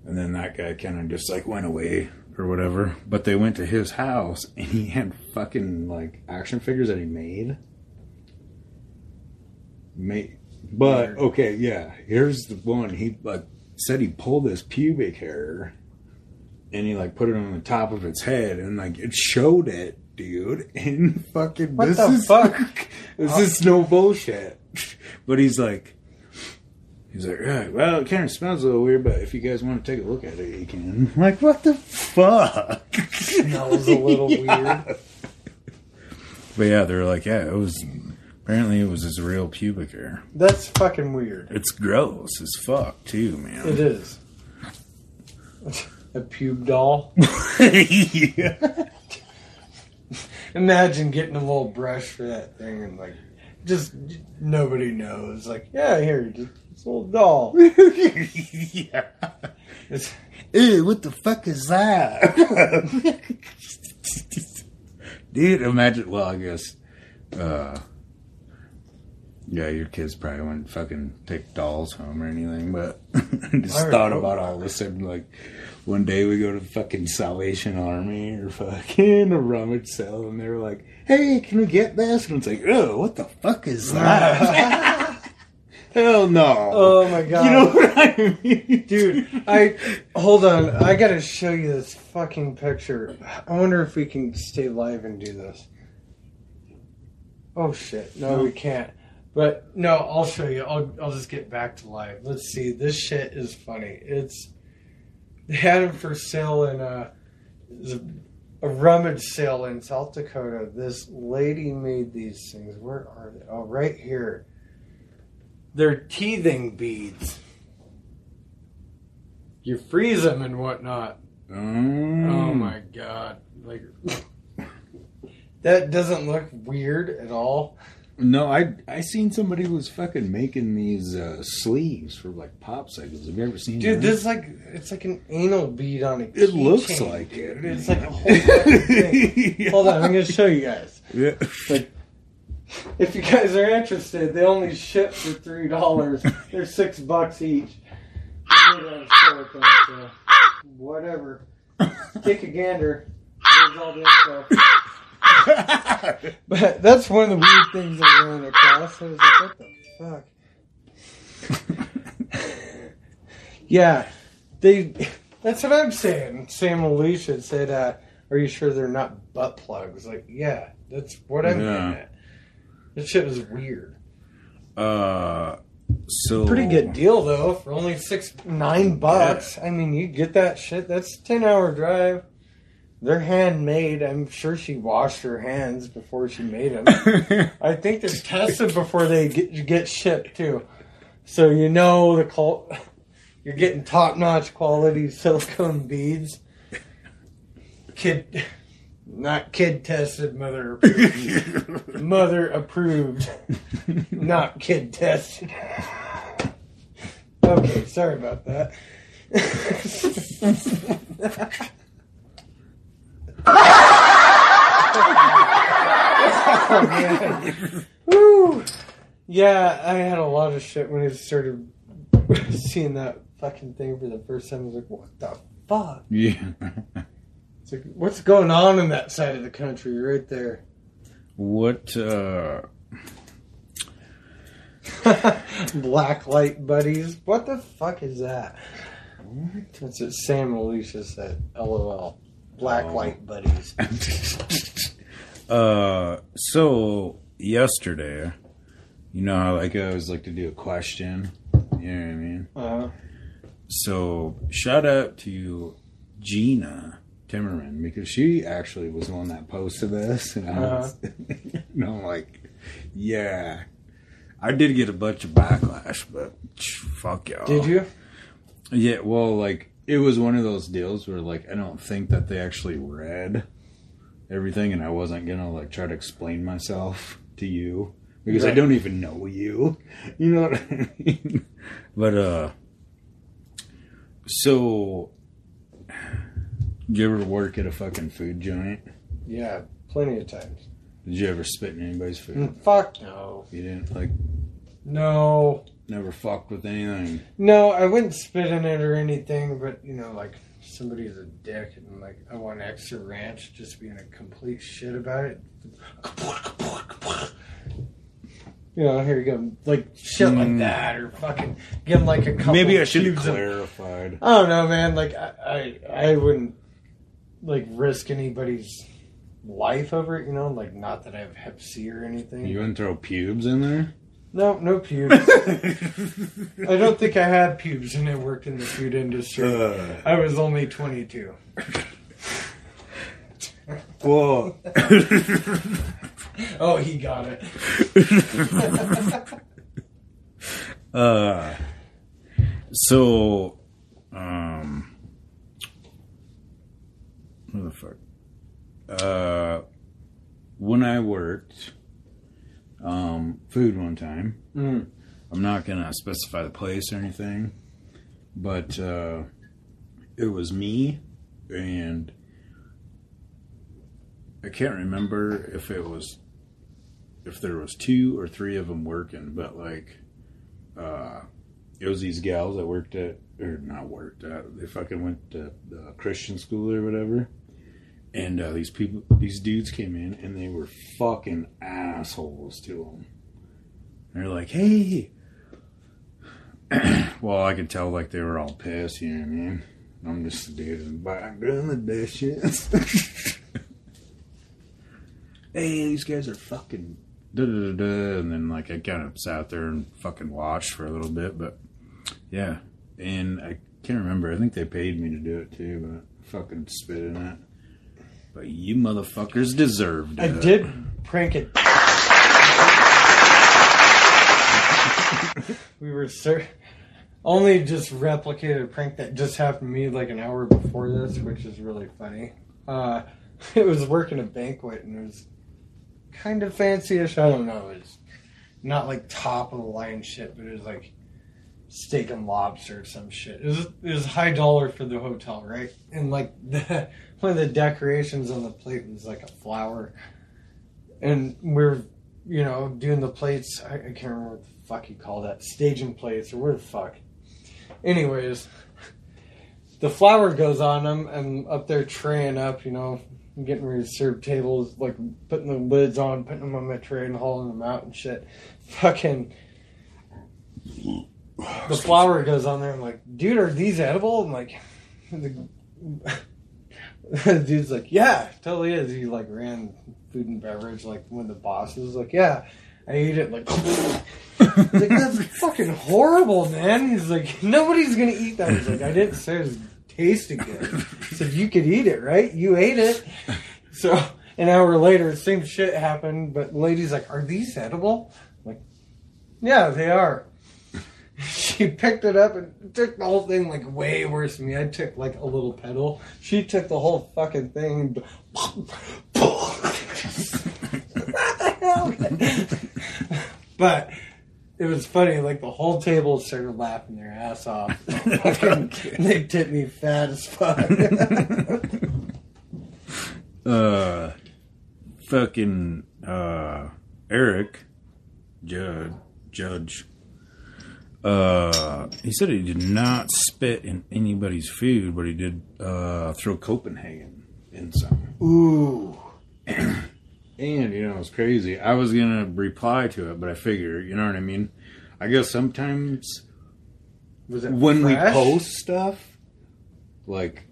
[SPEAKER 1] and then that guy kind of just like went away or whatever. But they went to his house and he had fucking like action figures that he made. Made, but okay, yeah. Here's the one. He like said he pulled his pubic hair and he like put it on the top of its head and like it showed it, dude. And fucking
[SPEAKER 3] What
[SPEAKER 1] this
[SPEAKER 3] the
[SPEAKER 1] is
[SPEAKER 3] fuck?
[SPEAKER 1] this is no bullshit. But he's like. He's like, yeah, well, it kind of smells a little weird, but if you guys want to take a look at it, you can. I'm like, what the fuck?
[SPEAKER 3] Smells a little weird.
[SPEAKER 1] But yeah, they're like, yeah, it was. Apparently, it was his real pubic hair.
[SPEAKER 3] That's fucking weird.
[SPEAKER 1] It's gross as fuck, too, man.
[SPEAKER 3] It is. A pube doll.
[SPEAKER 1] yeah.
[SPEAKER 3] Imagine getting a little brush for that thing and like, just nobody knows. Like, yeah, here, just this little doll.
[SPEAKER 1] yeah.
[SPEAKER 3] It's,
[SPEAKER 1] Ew, what the fuck is that? Dude, imagine. Well, I guess. Uh, yeah, your kids probably wouldn't fucking take dolls home or anything, but I just
[SPEAKER 3] I
[SPEAKER 1] thought
[SPEAKER 3] hope
[SPEAKER 1] about all of a sudden, like, one day we go to fucking Salvation Army or fucking a rummage sale, and they were like, hey, can we get this? And it's like, oh, what the fuck is that? Hell no.
[SPEAKER 3] oh my god.
[SPEAKER 1] you know what I mean?
[SPEAKER 3] Dude, I hold on. I gotta show you this fucking picture. I wonder if we can stay live and do this. Oh shit! No, we can't. But no, I'll show you. I'll I'll just get back to live. Let's see. This shit is funny. It's they had them for sale in a, a, a rummage sale in South Dakota. This lady made these things. Where are they? Oh, right here. They're teething beads. You freeze them and whatnot.
[SPEAKER 1] Mm.
[SPEAKER 3] Oh my god! Like that doesn't look weird at all.
[SPEAKER 1] No, I I seen somebody was fucking making these uh, sleeves for like popsicles. Have you ever seen?
[SPEAKER 3] Dude,
[SPEAKER 1] that?
[SPEAKER 3] this is like it's like an anal bead on a
[SPEAKER 1] It looks
[SPEAKER 3] keychain,
[SPEAKER 1] like
[SPEAKER 3] dude.
[SPEAKER 1] it.
[SPEAKER 3] It's like a whole thing. Hold on, I'm gonna show you guys.
[SPEAKER 1] Yeah.
[SPEAKER 3] Like, if you guys are interested, they only ship for three dollars. They're six bucks each. I made it on a store thing, so Whatever. Take a gander. Here's all the info. But that's one of the weird things I ran across. I was like, what the fuck? yeah, they. That's what I'm saying. Sam Alicia said, uh, "Are you sure they're not butt plugs?" Like, yeah, that's what I'm
[SPEAKER 1] Yeah.
[SPEAKER 3] getting at. That shit was weird.
[SPEAKER 1] Uh, so
[SPEAKER 3] Pretty good deal though for only six nine bucks. I mean, you get that shit. That's a ten hour drive. They're handmade. I'm sure she washed her hands before she made them. I think they're tested before they get get shipped too. So you know the cult. you're getting top notch quality silicone beads. Kid, not kid tested, mother approved. mother approved, not kid tested. Okay, sorry about that. oh man. Woo. Yeah, I had a lot of shit when I started seeing that fucking thing for the first time. I was like, what the fuck?
[SPEAKER 1] yeah.
[SPEAKER 3] It's like, what's going on in that side of the country right there?
[SPEAKER 1] what? uh
[SPEAKER 3] Black light buddies. What the fuck is that? That's what Sam Alicia said. LOL. Black
[SPEAKER 1] Oh.
[SPEAKER 3] light buddies.
[SPEAKER 1] uh, so yesterday, you know how like I always like to do a question. You know what I mean?
[SPEAKER 3] Uh-huh.
[SPEAKER 1] So shout out to Gina Timmerman because she actually was the one that posted this, and I was, and I'm like, yeah, I did get a bunch of backlash, but fuck y'all.
[SPEAKER 3] did you?
[SPEAKER 1] Yeah, well, like it was one of those deals where like I don't think that they actually read everything, and I wasn't gonna like try to explain myself to you because I don't even know you. You know what I mean? But uh, so you ever work at a fucking food joint?
[SPEAKER 3] Yeah, plenty of times.
[SPEAKER 1] Did you ever spit in anybody's food?
[SPEAKER 3] Mm, Fuck no.
[SPEAKER 1] You didn't like
[SPEAKER 3] No.
[SPEAKER 1] never fucked with anything.
[SPEAKER 3] No, I wouldn't spit in it or anything, but you know, like somebody's a dick and like I want extra ranch, just being a complete shit about it. You know, here you go, like shit like
[SPEAKER 1] Mm.
[SPEAKER 3] that, or fucking give them like a couple.
[SPEAKER 1] Maybe I should have
[SPEAKER 3] cubes of-
[SPEAKER 1] clarified.
[SPEAKER 3] I don't know, man. Like I, I, I wouldn't like risk anybody's life over it. You know, like not that I have Hep C or anything.
[SPEAKER 1] You wouldn't throw pubes in there?
[SPEAKER 3] No, no pubes. I don't think I had pubes when I worked in the food industry.
[SPEAKER 1] Uh,
[SPEAKER 3] I was only 22.
[SPEAKER 1] Whoa.
[SPEAKER 3] Oh, he got it.
[SPEAKER 1] uh, so, um, what the fuck? Uh, when I worked, um, food one time,
[SPEAKER 3] Mm.
[SPEAKER 1] I'm not gonna specify the place or anything, but uh, it was me and I can't remember if it was if there was two or three of them working, but like uh, it was these gals that worked at or not worked at they fucking went to the Christian school or whatever. And uh, these people, these dudes came in, and they were fucking assholes to them. They're like, "Hey, well, I could tell like they were all pissed. You know what I mean? I'm just a dude in the back doing the dishes. hey, these guys are fucking da da da. And then like I kind of sat there and fucking watched for a little bit, but yeah. And I can't remember. I think they paid me to do it too, but fucking spit in it. But you motherfuckers deserved it.
[SPEAKER 3] I did prank it. we were sir only just replicated a prank that just happened to me like an hour before this, which is really funny. Uh, it was working a banquet and it was kind of fancy-ish. I don't know. It was not like top of the line shit, but it was like steak and lobster or some shit. It was it was high dollar for the hotel, right? And like the one of the decorations on the plate was like a flower, and we're you know doing the plates. I, I can't remember what the fuck you call that, staging plates or where the fuck. Anyways, the flower goes on them. and up there traying up, you know, getting ready to serve tables, like putting the lids on, putting them on my tray and hauling them out and shit. Fucking. The flower goes on there. I'm like, dude, are these edible? I'm like, the dude's like, yeah, totally is. He like ran food and beverage, like when the boss was Like, yeah, I ate it. Like, like that's fucking horrible, man. He's like, nobody's gonna eat that. He's like, I didn't say it was tasting good. He said you could eat it, right? You ate it. So an hour later, same shit happened. But the lady's like, are these edible? I'm like, yeah, they are. She picked it up and took the whole thing like way worse than me. I took like a little petal. She took the whole fucking thing. but it was funny. Like the whole table started laughing their ass off. They tipped me fat as fuck.
[SPEAKER 1] uh, fucking uh, Eric Judge Judge. Uh, he said he did not spit in anybody's food, but he did uh, throw Copenhagen in some.
[SPEAKER 3] Ooh.
[SPEAKER 1] And you know, it's crazy. I was gonna reply to it, but I figure, you know what I mean. I guess sometimes
[SPEAKER 3] Was it
[SPEAKER 1] when we post stuff, like,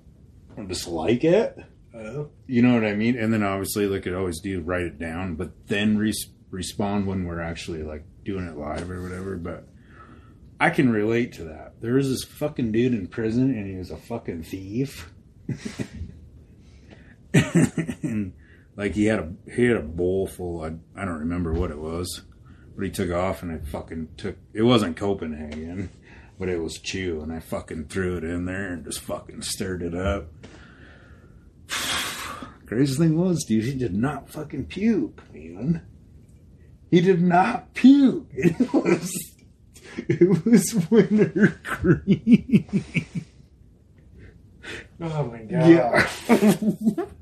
[SPEAKER 1] I just like it.
[SPEAKER 3] Oh.
[SPEAKER 1] You know what I mean? And then obviously, like I always do, write it down, but then res- respond when we're actually like doing it live or whatever. But I can relate to that. There was this fucking dude in prison, and he was a fucking thief. and like he had a he had a bowl full. I I don't remember what it was, but he took off, and I fucking took. It wasn't Copenhagen. but it was chew, and I fucking threw it in there and just fucking stirred it up. Crazy thing was, dude, he did not fucking puke, man. He did not puke. It was, it was wintergreen.
[SPEAKER 3] Oh my god.
[SPEAKER 1] Yeah.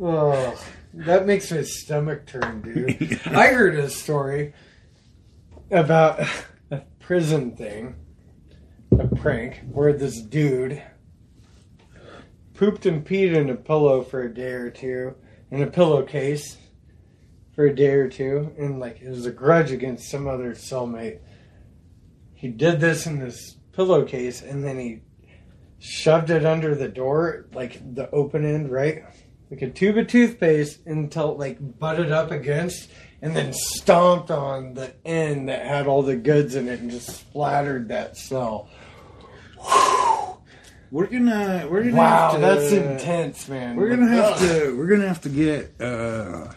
[SPEAKER 3] Oh, that makes my stomach turn, dude. I heard a story about a prison thing, a prank, where this dude pooped and peed in a pillow for a day or two, in a pillowcase for a day or two, and like it was a grudge against some other cellmate. He did this in this pillowcase, and then he shoved it under the door, like the open end, right? Like a tube of toothpaste until it like butted up against and then stomped on the end that had all the goods in it and just splattered that cell.
[SPEAKER 1] We're gonna, we're gonna.
[SPEAKER 3] Wow,
[SPEAKER 1] have to,
[SPEAKER 3] that's intense, man.
[SPEAKER 1] We're gonna have to, we're gonna have to get uh,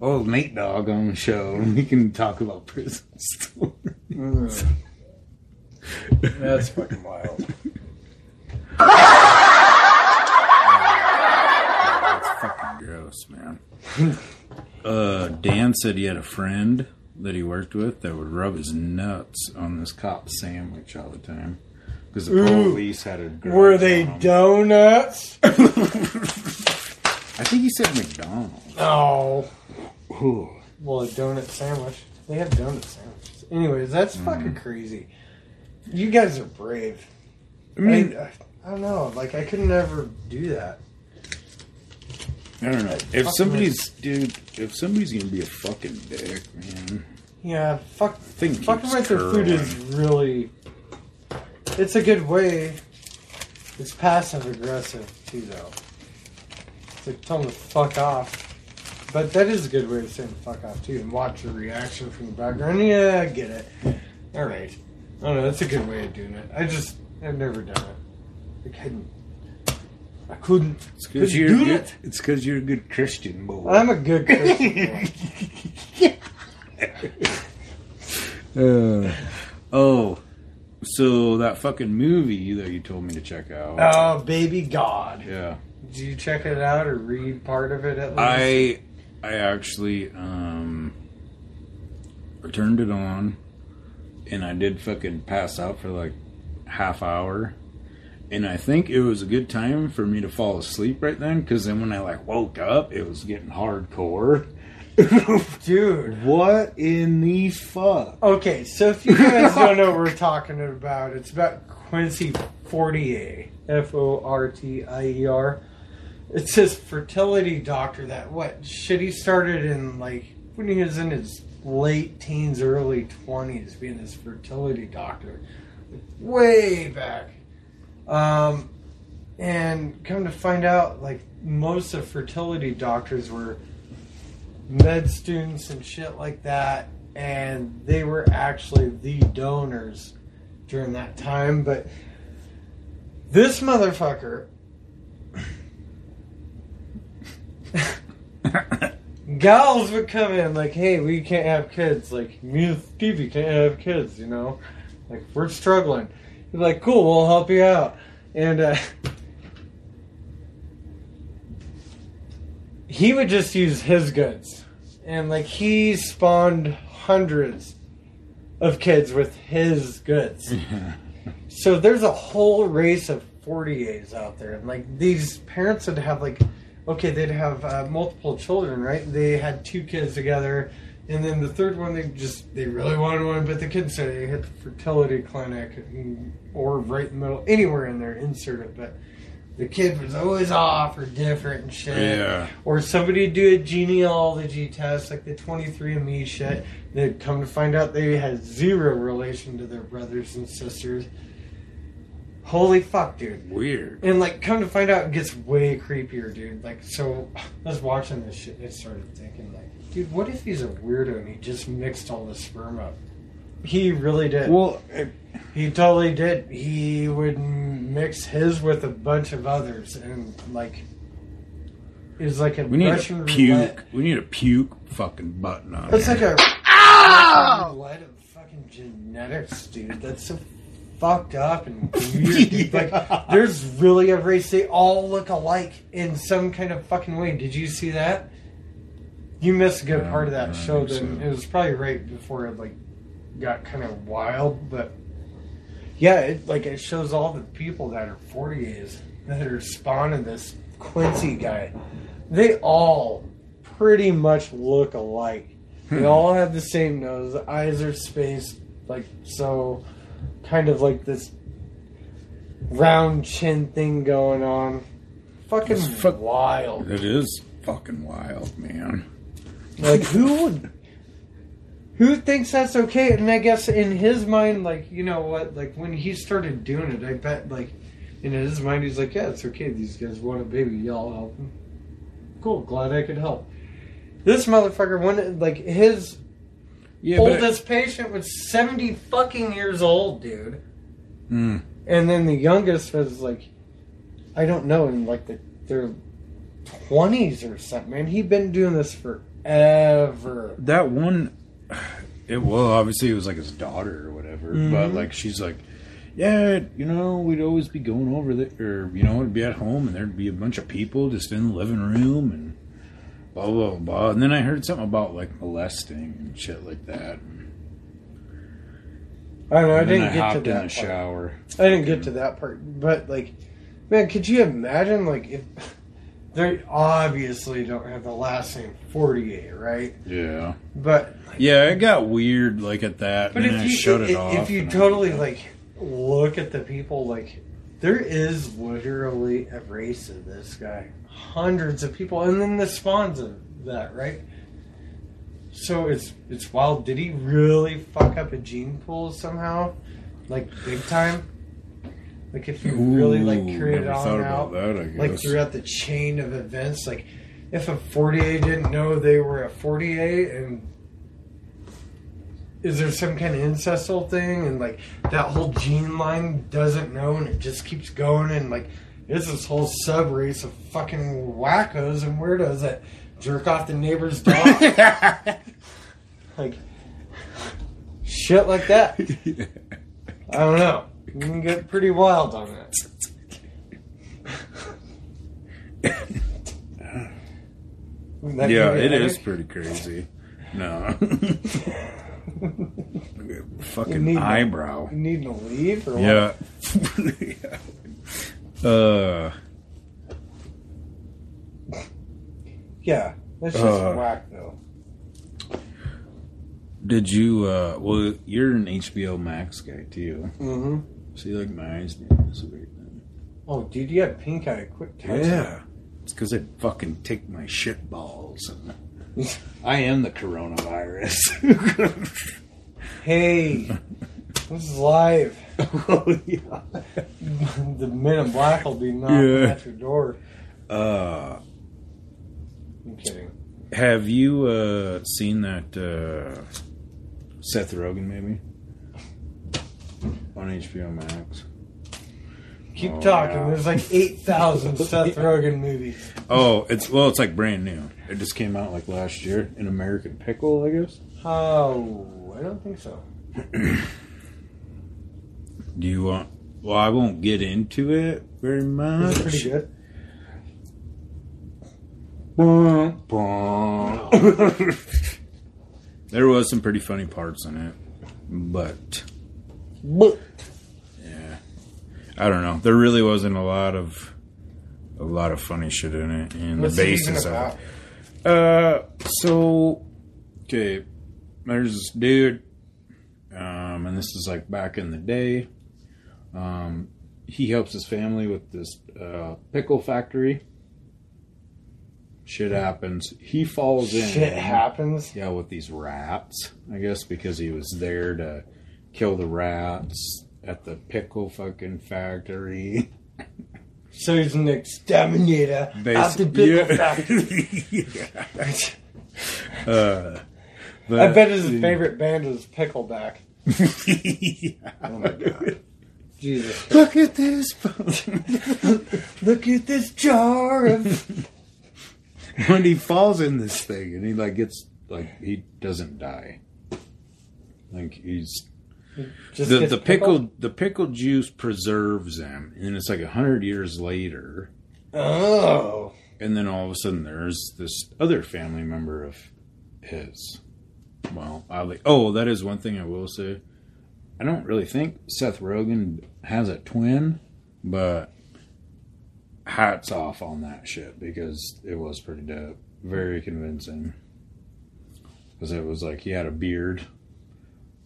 [SPEAKER 1] old Nate Dog on the show, and we can talk about prison stories.
[SPEAKER 3] That's fucking wild.
[SPEAKER 1] That's fucking gross, man. uh, Dan said he had a friend that he worked with that would rub his nuts on this cop sandwich all the time because the
[SPEAKER 3] Ooh.
[SPEAKER 1] police had a. grudge
[SPEAKER 3] Were they
[SPEAKER 1] on 'em.
[SPEAKER 3] donuts?
[SPEAKER 1] I think he said McDonald's.
[SPEAKER 3] No.
[SPEAKER 1] Ooh.
[SPEAKER 3] Well, a donut sandwich. They have donut sandwiches. Anyways, that's
[SPEAKER 1] Mm.
[SPEAKER 3] fucking crazy. You guys are brave.
[SPEAKER 1] I mean,
[SPEAKER 3] I, I don't know. Like, I could never do that.
[SPEAKER 1] I don't know. If somebody's, dude, if somebody's gonna be a fucking dick, man.
[SPEAKER 3] Yeah, fuck.
[SPEAKER 1] Thing
[SPEAKER 3] Fucking with their food is really. It's a good way. It's passive aggressive too, though. It's like tell them to fuck off. But that is a good way of saying fuck off too, and watch your reaction from the background. Yeah, I get it. All right. I don't know. That's a good way of doing it. I just I've never done it. I couldn't. I couldn't.
[SPEAKER 1] It's because you're
[SPEAKER 3] do
[SPEAKER 1] good.
[SPEAKER 3] it.
[SPEAKER 1] It's because you're a good Christian boy.
[SPEAKER 3] I'm a good Christian. boy.
[SPEAKER 1] Uh, oh, so that fucking movie that you told me to check out.
[SPEAKER 3] oh, baby God.
[SPEAKER 1] yeah,
[SPEAKER 3] Did you check it out or read part of it at least?
[SPEAKER 1] I I actually um I turned it on, and I did fucking pass out for like half hour. And I think it was a good time for me to fall asleep right then, because then when I like woke up, it was getting hardcore.
[SPEAKER 3] Dude.
[SPEAKER 1] what in the fuck?
[SPEAKER 3] Okay, so if you guys don't know what we're talking about, it's about Quincy Fortier. F O R T I E R. It's this fertility doctor that, what, shit, he started in like when he was in his late teens, early 20s, being this fertility doctor. Way back. Um, and come to find out, like, most of fertility doctors were med students and shit like that, and they were actually the donors during that time. But this motherfucker, gals would come in like, "Hey, we can't have kids. Like me and Stevie can't have kids. You know, like we're struggling." He's like, "Cool, we'll help you out." And uh, he would just use his goods, and like he spawned hundreds of kids with his goods. so there's a whole race of Fortiers out there, and like these parents would have like, okay, they'd have uh, multiple children, right? They had two kids together, and then the third one they just they really wanted one, but the kids said they hit the fertility clinic and, or right in the middle, anywhere in there, insert it, but. The kid was always off or different and shit.
[SPEAKER 1] Yeah.
[SPEAKER 3] Or somebody do a genealogy test, like the 23andMe shit. They'd come to find out they had zero relation to their brothers and sisters. Holy fuck, dude.
[SPEAKER 1] Weird.
[SPEAKER 3] And like, come to find out, it gets way creepier, dude. Like, so I was watching this shit and I started thinking, like, dude, what if he's a weirdo and he just mixed all the sperm up? He really did.
[SPEAKER 1] Well, uh,
[SPEAKER 3] He totally did. He would mix his with a bunch of others, and like it was like a
[SPEAKER 1] we need
[SPEAKER 3] Russian
[SPEAKER 1] a puke.
[SPEAKER 3] roulette.
[SPEAKER 1] We need a puke fucking button on
[SPEAKER 3] It's
[SPEAKER 1] it.
[SPEAKER 3] like a Russian roulette of fucking genetics, dude. That's so fucked up and weird. dude. Like, there's really a race. They all look alike in some kind of fucking way. Did you see that? You missed a good
[SPEAKER 1] Yeah,
[SPEAKER 3] part of that
[SPEAKER 1] don't
[SPEAKER 3] show. Then
[SPEAKER 1] so.
[SPEAKER 3] it was probably right before it like got kind of wild, but yeah, it like it shows all the people that are Fortiers that are spawning this Quincy guy. They all pretty much look alike. They all have the same nose. The eyes are spaced like so, kind of like this round chin thing going on. Fucking
[SPEAKER 1] It's fuck-
[SPEAKER 3] wild.
[SPEAKER 1] It is fucking wild, man.
[SPEAKER 3] Like who would who thinks that's okay? And I guess in his mind, like, you know what, like when he started doing it, I bet like in his mind he's like, Yeah, it's okay, these guys want a baby, y'all help them. Cool, glad I could help. This motherfucker when like his
[SPEAKER 1] Yeah,
[SPEAKER 3] oldest patient was seventy fucking years old, dude.
[SPEAKER 1] Mm.
[SPEAKER 3] And then the youngest was like I don't know, in like the their twenties or something. Man, he'd been doing this forever.
[SPEAKER 1] that one it well obviously it was like his daughter or whatever but like she's like yeah you know we'd always be going over there or you know it'd be at home and there'd be a bunch of people just in the living room and blah blah blah and then i heard something about like molesting and shit like that
[SPEAKER 3] I don't know. I didn't
[SPEAKER 1] i
[SPEAKER 3] get to
[SPEAKER 1] in
[SPEAKER 3] that
[SPEAKER 1] the
[SPEAKER 3] part.
[SPEAKER 1] shower
[SPEAKER 3] I didn't get to that part, but like, man, could you imagine like if they obviously don't have the last name Fortier, right?
[SPEAKER 1] yeah
[SPEAKER 3] But
[SPEAKER 1] yeah it got weird like at that
[SPEAKER 3] but
[SPEAKER 1] and
[SPEAKER 3] if
[SPEAKER 1] then i
[SPEAKER 3] you
[SPEAKER 1] shut it off
[SPEAKER 3] if you
[SPEAKER 1] and
[SPEAKER 3] totally like look at the people, like there is literally a race of this guy, hundreds of people, and then the spawns of that, right? So it's it's wild. Did he really fuck up a gene pool somehow, like big time? Like if you really like carried
[SPEAKER 1] never
[SPEAKER 3] on
[SPEAKER 1] thought
[SPEAKER 3] out,
[SPEAKER 1] about that, I
[SPEAKER 3] like throughout the chain of events, like if a Fortier didn't know they were a Fortier and is there some kind of ancestral thing? And like that whole gene line doesn't know and it just keeps going and like it's this whole sub race of fucking wackos and weirdos that jerk off the neighbor's dog. Like shit like that. I don't know. You can get pretty wild on that. That
[SPEAKER 1] yeah it is pretty crazy. No fucking
[SPEAKER 3] need-
[SPEAKER 1] eyebrow
[SPEAKER 3] You needing to leave or
[SPEAKER 1] Yeah. uh.
[SPEAKER 3] Yeah. That's just
[SPEAKER 1] Uh,
[SPEAKER 3] whack though.
[SPEAKER 1] did you? Uh, well, you're an HBO Max guy too.
[SPEAKER 3] Mm-hmm.
[SPEAKER 1] So like my eyes doing this weird thing.
[SPEAKER 3] Oh, dude, you have pink eye. Quick.
[SPEAKER 1] Yeah, it's because I fucking take my shit balls. I am the coronavirus.
[SPEAKER 3] Hey, this is live.
[SPEAKER 1] oh yeah.
[SPEAKER 3] the men in black will be knocking
[SPEAKER 1] Yeah.
[SPEAKER 3] at your door.
[SPEAKER 1] Uh,
[SPEAKER 3] I'm kidding.
[SPEAKER 1] have you uh seen that uh Seth Rogen maybe on HBO Max?
[SPEAKER 3] Keep
[SPEAKER 1] Oh,
[SPEAKER 3] talking.
[SPEAKER 1] yeah.
[SPEAKER 3] There's like 8,000 Seth Rogen movies.
[SPEAKER 1] Oh, it's well, it's like brand new. It just came out like last year. An American Pickle, I guess.
[SPEAKER 3] Oh, I don't think so.
[SPEAKER 1] Do you want? Well, I won't get into it very much.
[SPEAKER 3] Is it pretty good?
[SPEAKER 1] There was some pretty funny parts in it, but
[SPEAKER 3] But
[SPEAKER 1] yeah, I don't know. There really wasn't a lot of a lot of funny shit in it, and
[SPEAKER 3] what's
[SPEAKER 1] the basis of it. Uh, so okay, there's this dude, um, and this is like back in the day. Um, he helps his family with this uh, pickle factory. Shit happens. He falls in.
[SPEAKER 3] Shit happens.
[SPEAKER 1] Yeah, with these rats, I guess, because he was there to kill the rats at the pickle fucking factory.
[SPEAKER 3] So he's an exterminator at the pickle factory.
[SPEAKER 1] yeah. uh,
[SPEAKER 3] I bet his favorite band is Pickleback.
[SPEAKER 1] yeah.
[SPEAKER 3] Oh my god. Jesus.
[SPEAKER 1] Look at this.
[SPEAKER 3] Look at this jar of.
[SPEAKER 1] when he falls in this thing and he like gets like he doesn't die. Like he's
[SPEAKER 3] Just
[SPEAKER 1] the the pickled the pickled juice preserves them, and it's like a hundred years later,
[SPEAKER 3] Oh.
[SPEAKER 1] and then all of a sudden there's this other family member of his. Well, oddly, oh, that is one thing I will say. I don't really think Seth Rogen has a twin, but hats off on that shit because it was pretty dope, very convincing. Because it was like he had a beard.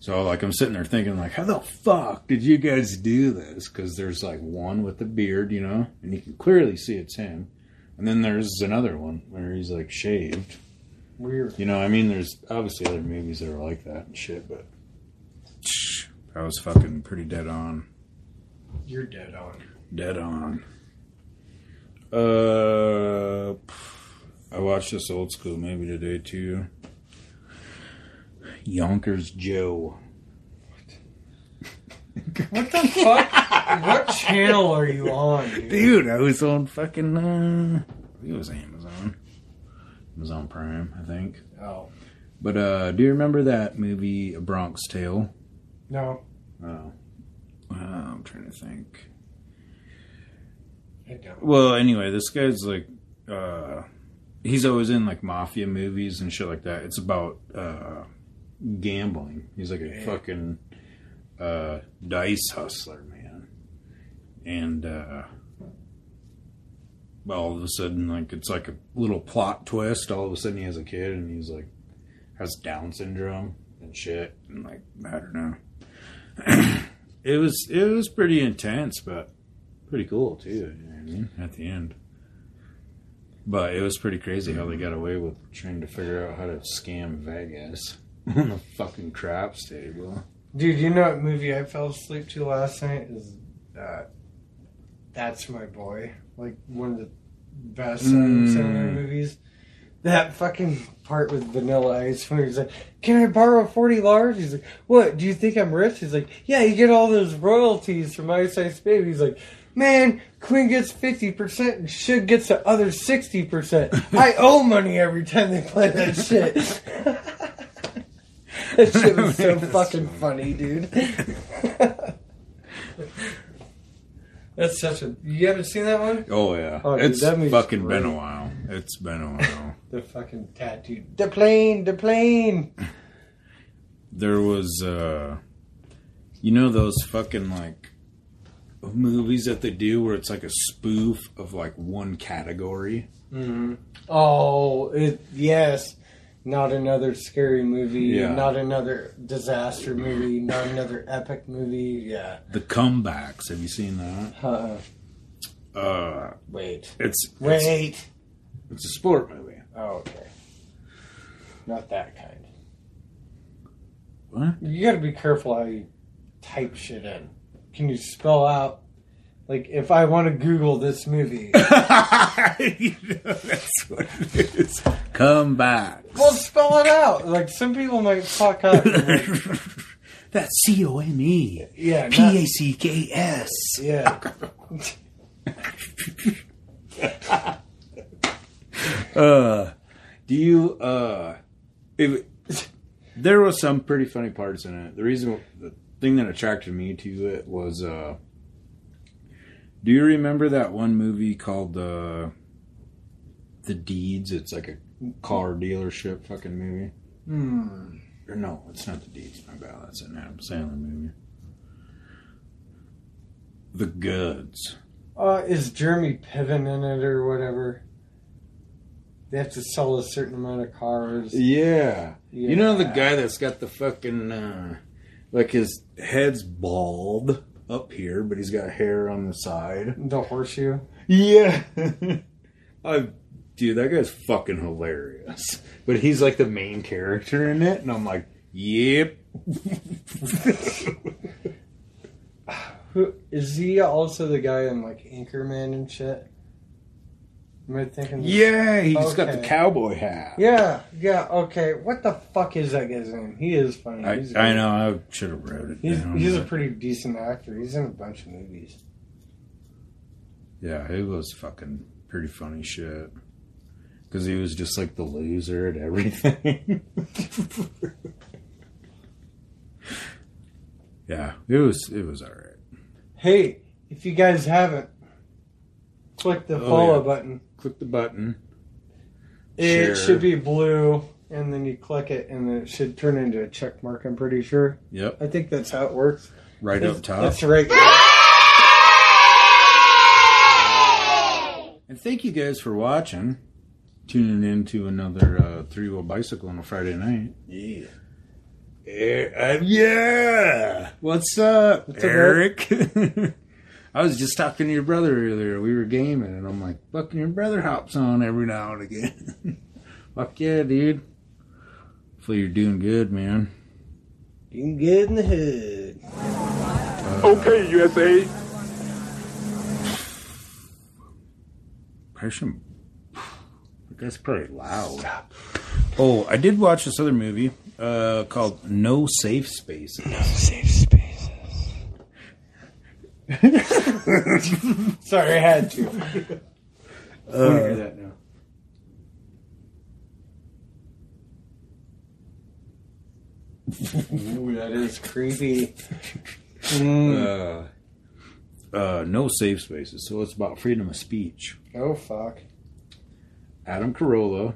[SPEAKER 1] So like I'm sitting there thinking like, how the fuck did you guys do this? Because there's like one with the beard, you know, and you can clearly see it's him, and then there's another one where he's like shaved.
[SPEAKER 3] Weird.
[SPEAKER 1] You know, I mean, there's obviously other movies that are like that and shit, but that was fucking pretty dead on.
[SPEAKER 3] You're dead on.
[SPEAKER 1] Dead on. Uh, I watched this old school movie today too. Yonkers Joe.
[SPEAKER 3] What the fuck? what channel are you on, dude?
[SPEAKER 1] Dude, I was on fucking. Uh, I think it was Amazon. Amazon Prime, I think.
[SPEAKER 3] Oh.
[SPEAKER 1] But uh, do you remember that movie, A Bronx Tale?
[SPEAKER 3] No.
[SPEAKER 1] Oh, uh, I'm trying to think.
[SPEAKER 3] I don't.
[SPEAKER 1] Well, anyway, this guy's like, uh, he's always in like mafia movies and shit like that. It's about uh, gambling. He's like a fucking uh, dice hustler, man. And uh, well, all of a sudden, like it's like a little plot twist. All of a sudden, he has a kid and he's like has Down syndrome and shit. And like I don't know. it was it was pretty intense, but pretty cool too. You know what I mean? At the end. But it was pretty crazy how they got away with trying to figure out how to scam Vegas on the fucking craps table.
[SPEAKER 3] Dude, you know what movie I fell asleep to last night is uh, That's My Boy. Like one of the best
[SPEAKER 1] Mm.
[SPEAKER 3] Sandler movies. That fucking part with Vanilla Ice when he's like, "Can I borrow forty large?" He's like, "What? Do you think I'm rich?" He's like, "Yeah, you get all those royalties from Ice Ice Baby." He's like, "Man, Queen gets fifty percent and Suge gets the other sixty percent. I owe money every time they play that shit." that shit was so fucking funny, dude. That's such a. You haven't seen that one?
[SPEAKER 1] Oh yeah,
[SPEAKER 3] Oh, dude,
[SPEAKER 1] it's
[SPEAKER 3] that movie's
[SPEAKER 1] fucking
[SPEAKER 3] great.
[SPEAKER 1] been a while. It's been a while.
[SPEAKER 3] The fucking tattoo. The plane, the plane.
[SPEAKER 1] there was, uh you know, those fucking like movies that they do where it's like a spoof of like one category.
[SPEAKER 3] Mm-hmm. Oh, it, yes. Not another scary movie.
[SPEAKER 1] Yeah.
[SPEAKER 3] Not another disaster movie. Not another epic movie. Yeah.
[SPEAKER 1] The comebacks. Have you seen that?
[SPEAKER 3] Uh,
[SPEAKER 1] Uh,
[SPEAKER 3] wait.
[SPEAKER 1] it's it's,
[SPEAKER 3] Wait.
[SPEAKER 1] it's a sport movie.
[SPEAKER 3] Oh, okay. Not that kind.
[SPEAKER 1] What?
[SPEAKER 3] You gotta be careful how you type shit in. Can you spell out? Like, if I want to Google this movie,
[SPEAKER 1] you know, that's what it is. Come back.
[SPEAKER 3] well, spell it out. Like, some people might fuck up. Like,
[SPEAKER 1] That's C O M E
[SPEAKER 3] yeah,
[SPEAKER 1] P A C K S.
[SPEAKER 3] yeah.
[SPEAKER 1] Uh, do you uh, if there was some pretty funny parts in it. The reason, the thing that attracted me to it was, uh, do you remember that one movie called uh, The Deeds? It's like a car dealership fucking movie.
[SPEAKER 3] Hmm.
[SPEAKER 1] Or no, it's not The Deeds. My bad. That's an Adam Sandler movie. The Goods.
[SPEAKER 3] Uh, is Jeremy Piven in it or whatever? They have to sell a certain amount of cars.
[SPEAKER 1] Yeah. You know the guy that's got the fucking uh like his head's bald up here, but he's got hair on the side.
[SPEAKER 3] The horseshoe.
[SPEAKER 1] Yeah. I dude, that guy's fucking hilarious. But he's like the main character in it, and I'm like, yep.
[SPEAKER 3] Who is he? Also the guy in like Anchorman and shit. Am thinking?
[SPEAKER 1] yeah, he's got the cowboy hat.
[SPEAKER 3] Yeah, yeah. Okay, what the fuck is that guy's name? He is funny.
[SPEAKER 1] I, I know, I should have wrote it
[SPEAKER 3] He's,
[SPEAKER 1] down.
[SPEAKER 3] he's a pretty decent actor. He's in a bunch of movies.
[SPEAKER 1] Yeah, he was fucking pretty funny shit. Because he was just like the loser at everything. yeah, it was it was all right.
[SPEAKER 3] Hey, if you guys haven't, click the
[SPEAKER 1] Oh,
[SPEAKER 3] follow
[SPEAKER 1] yeah.
[SPEAKER 3] button.
[SPEAKER 1] Click the button.
[SPEAKER 3] It
[SPEAKER 1] Share.
[SPEAKER 3] should be blue, and then you click it, and it should turn into a check mark. I'm pretty sure.
[SPEAKER 1] Yep,
[SPEAKER 3] I think that's how it works.
[SPEAKER 1] right up top.
[SPEAKER 3] That's right.
[SPEAKER 1] And thank you guys for watching, tuning in to another uh, three wheel bicycle on a Friday night. Yeah. Yeah. uh, yeah. What's up,
[SPEAKER 3] up,
[SPEAKER 1] Eric? I was just talking to your brother earlier. We were gaming, and I'm like, fucking your brother hops on every now and again. Fuck yeah, dude. Hopefully you're doing good, man.
[SPEAKER 3] Doing good in the hood.
[SPEAKER 4] Okay, USA.
[SPEAKER 1] Impression. That's pretty loud. Oh, I did watch this other movie uh, called No Safe Spaces.
[SPEAKER 3] No Safe spaces. Sorry, I had to.
[SPEAKER 1] Uh,
[SPEAKER 3] hear that now. Ooh, that is creepy. Mm.
[SPEAKER 1] uh, uh, no safe spaces. So it's about freedom of speech.
[SPEAKER 3] Oh fuck.
[SPEAKER 1] Adam Carolla,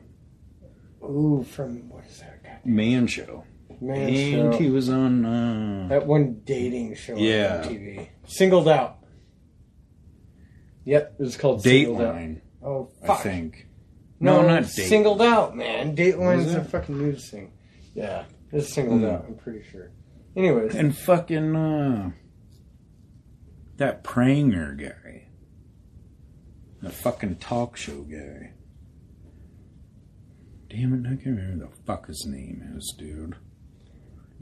[SPEAKER 3] Ooh, from what is that guy?
[SPEAKER 1] Man Show,
[SPEAKER 3] Man
[SPEAKER 1] and
[SPEAKER 3] show.
[SPEAKER 1] he was on. Uh,
[SPEAKER 3] That one dating show
[SPEAKER 1] Yeah.
[SPEAKER 3] on TV. Singled out. Yep, it was called
[SPEAKER 1] Dateline,
[SPEAKER 3] Oh
[SPEAKER 1] I
[SPEAKER 3] fuck.
[SPEAKER 1] think.
[SPEAKER 3] No,
[SPEAKER 1] No, not Dateline.
[SPEAKER 3] Singled Out, man. Dateline's
[SPEAKER 1] Was
[SPEAKER 3] a fucking news thing. Yeah, it's singled
[SPEAKER 1] Hmm.
[SPEAKER 3] out. I'm pretty sure. Anyways,
[SPEAKER 1] And fucking uh, that Pranger guy, the fucking talk show guy. Damn it, I can't remember the fuck his name is, dude.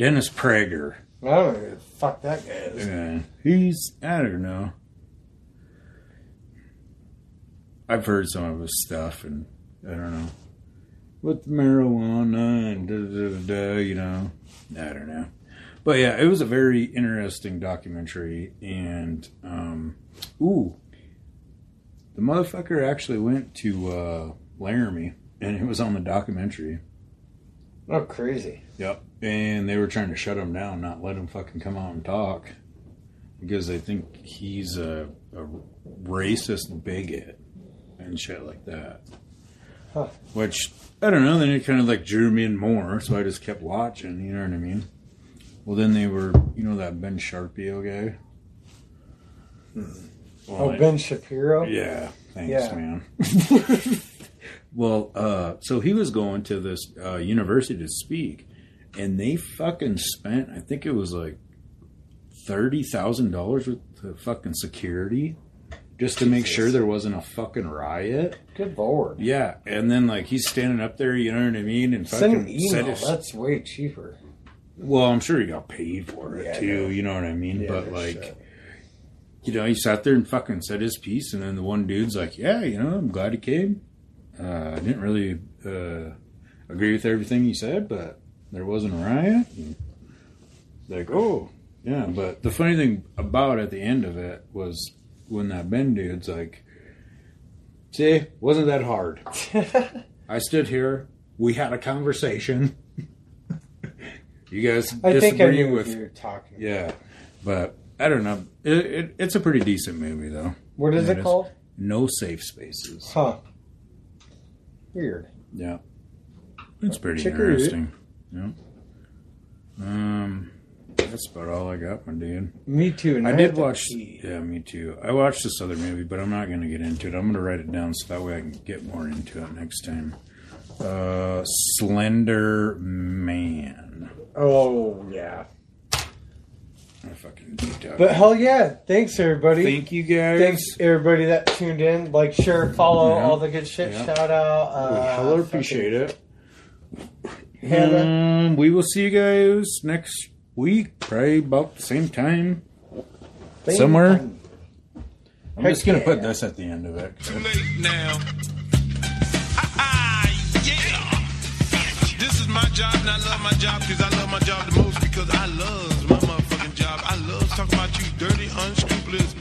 [SPEAKER 1] Dennis Prager.
[SPEAKER 3] I don't know who the fuck that guy is.
[SPEAKER 1] Yeah, he's I don't know. I've heard some of his stuff, and I don't know with marijuana and da da da da. You know, I don't know. But yeah, it was a very interesting documentary, and um, ooh, the motherfucker actually went to uh, Laramie, and it was on the documentary.
[SPEAKER 3] Oh, crazy.
[SPEAKER 1] Yep. And they were trying to shut him down, not let him fucking come out and talk. Because they think he's a, a racist bigot and shit like that.
[SPEAKER 3] Huh.
[SPEAKER 1] Which, I don't know, then it kind of like drew me in more, so I just kept watching, you know what I mean? Well, then they were, you know, that Ben Sharpio guy? Well,
[SPEAKER 3] Oh,
[SPEAKER 1] I-
[SPEAKER 3] Ben Shapiro.
[SPEAKER 1] yeah, thanks,
[SPEAKER 3] Yeah.
[SPEAKER 1] man. well, uh, so he was going to this uh, university to speak, and they fucking spent, I think it was like thirty thousand dollars with the fucking security, just to make
[SPEAKER 3] Jesus.
[SPEAKER 1] sure there wasn't a fucking riot.
[SPEAKER 3] Good lord.
[SPEAKER 1] Yeah, and then like he's standing up there, you know what I mean, and
[SPEAKER 3] Send
[SPEAKER 1] fucking
[SPEAKER 3] an email.
[SPEAKER 1] his.
[SPEAKER 3] That's way cheaper.
[SPEAKER 1] Well, I'm sure he got paid for it
[SPEAKER 3] Yeah,
[SPEAKER 1] too. You know what I mean?
[SPEAKER 3] Yeah,
[SPEAKER 1] but like,
[SPEAKER 3] shit.
[SPEAKER 1] you know, he sat there and fucking said his piece, and then the one dude's like, "Yeah, you know, I'm glad he came. Uh, I didn't really uh, agree with everything he said, but there wasn't a riot." And like, oh, yeah. But the funny thing about at the end of it was when that Ben dude's like, "See, wasn't that hard? I stood here. We had a conversation." You guys
[SPEAKER 3] I
[SPEAKER 1] disagree
[SPEAKER 3] think I knew
[SPEAKER 1] with
[SPEAKER 3] you were talking. about.
[SPEAKER 1] yeah, but I don't know. It, it, it's a pretty decent movie, though.
[SPEAKER 3] What is it
[SPEAKER 1] is.
[SPEAKER 3] called?
[SPEAKER 1] No safe spaces.
[SPEAKER 3] Huh. Weird.
[SPEAKER 1] Yeah, it's pretty
[SPEAKER 3] it
[SPEAKER 1] interesting. Yeah. Um, that's about all I got, my dude.
[SPEAKER 3] Me too. and
[SPEAKER 1] I
[SPEAKER 3] had
[SPEAKER 1] did watch.
[SPEAKER 3] pee.
[SPEAKER 1] Yeah, me too. I watched this other movie, but I'm not going to get into it. I'm going to write it down so that way I can get more into it next time. Uh, Slender Man.
[SPEAKER 3] Oh yeah.
[SPEAKER 1] I fucking deep dive.
[SPEAKER 3] But hell yeah! Thanks everybody.
[SPEAKER 1] thank you guys.
[SPEAKER 3] Thanks everybody that tuned in. Like, share, follow,
[SPEAKER 1] Yeah.
[SPEAKER 3] all the good shit.
[SPEAKER 1] Yeah.
[SPEAKER 3] Shout out. Uh,
[SPEAKER 1] we hella appreciate it.
[SPEAKER 3] Hannah.
[SPEAKER 1] Um, we will see you guys next week, probably about the same time.
[SPEAKER 3] fucking-
[SPEAKER 1] somewhere. I'm just gonna
[SPEAKER 3] yeah.
[SPEAKER 1] put this at the end of it.
[SPEAKER 2] Too late now. Ah, yeah. This is my job, and I love my job because I love my job the most because I love my motherfucking job. I love talking about you dirty, unscrupulous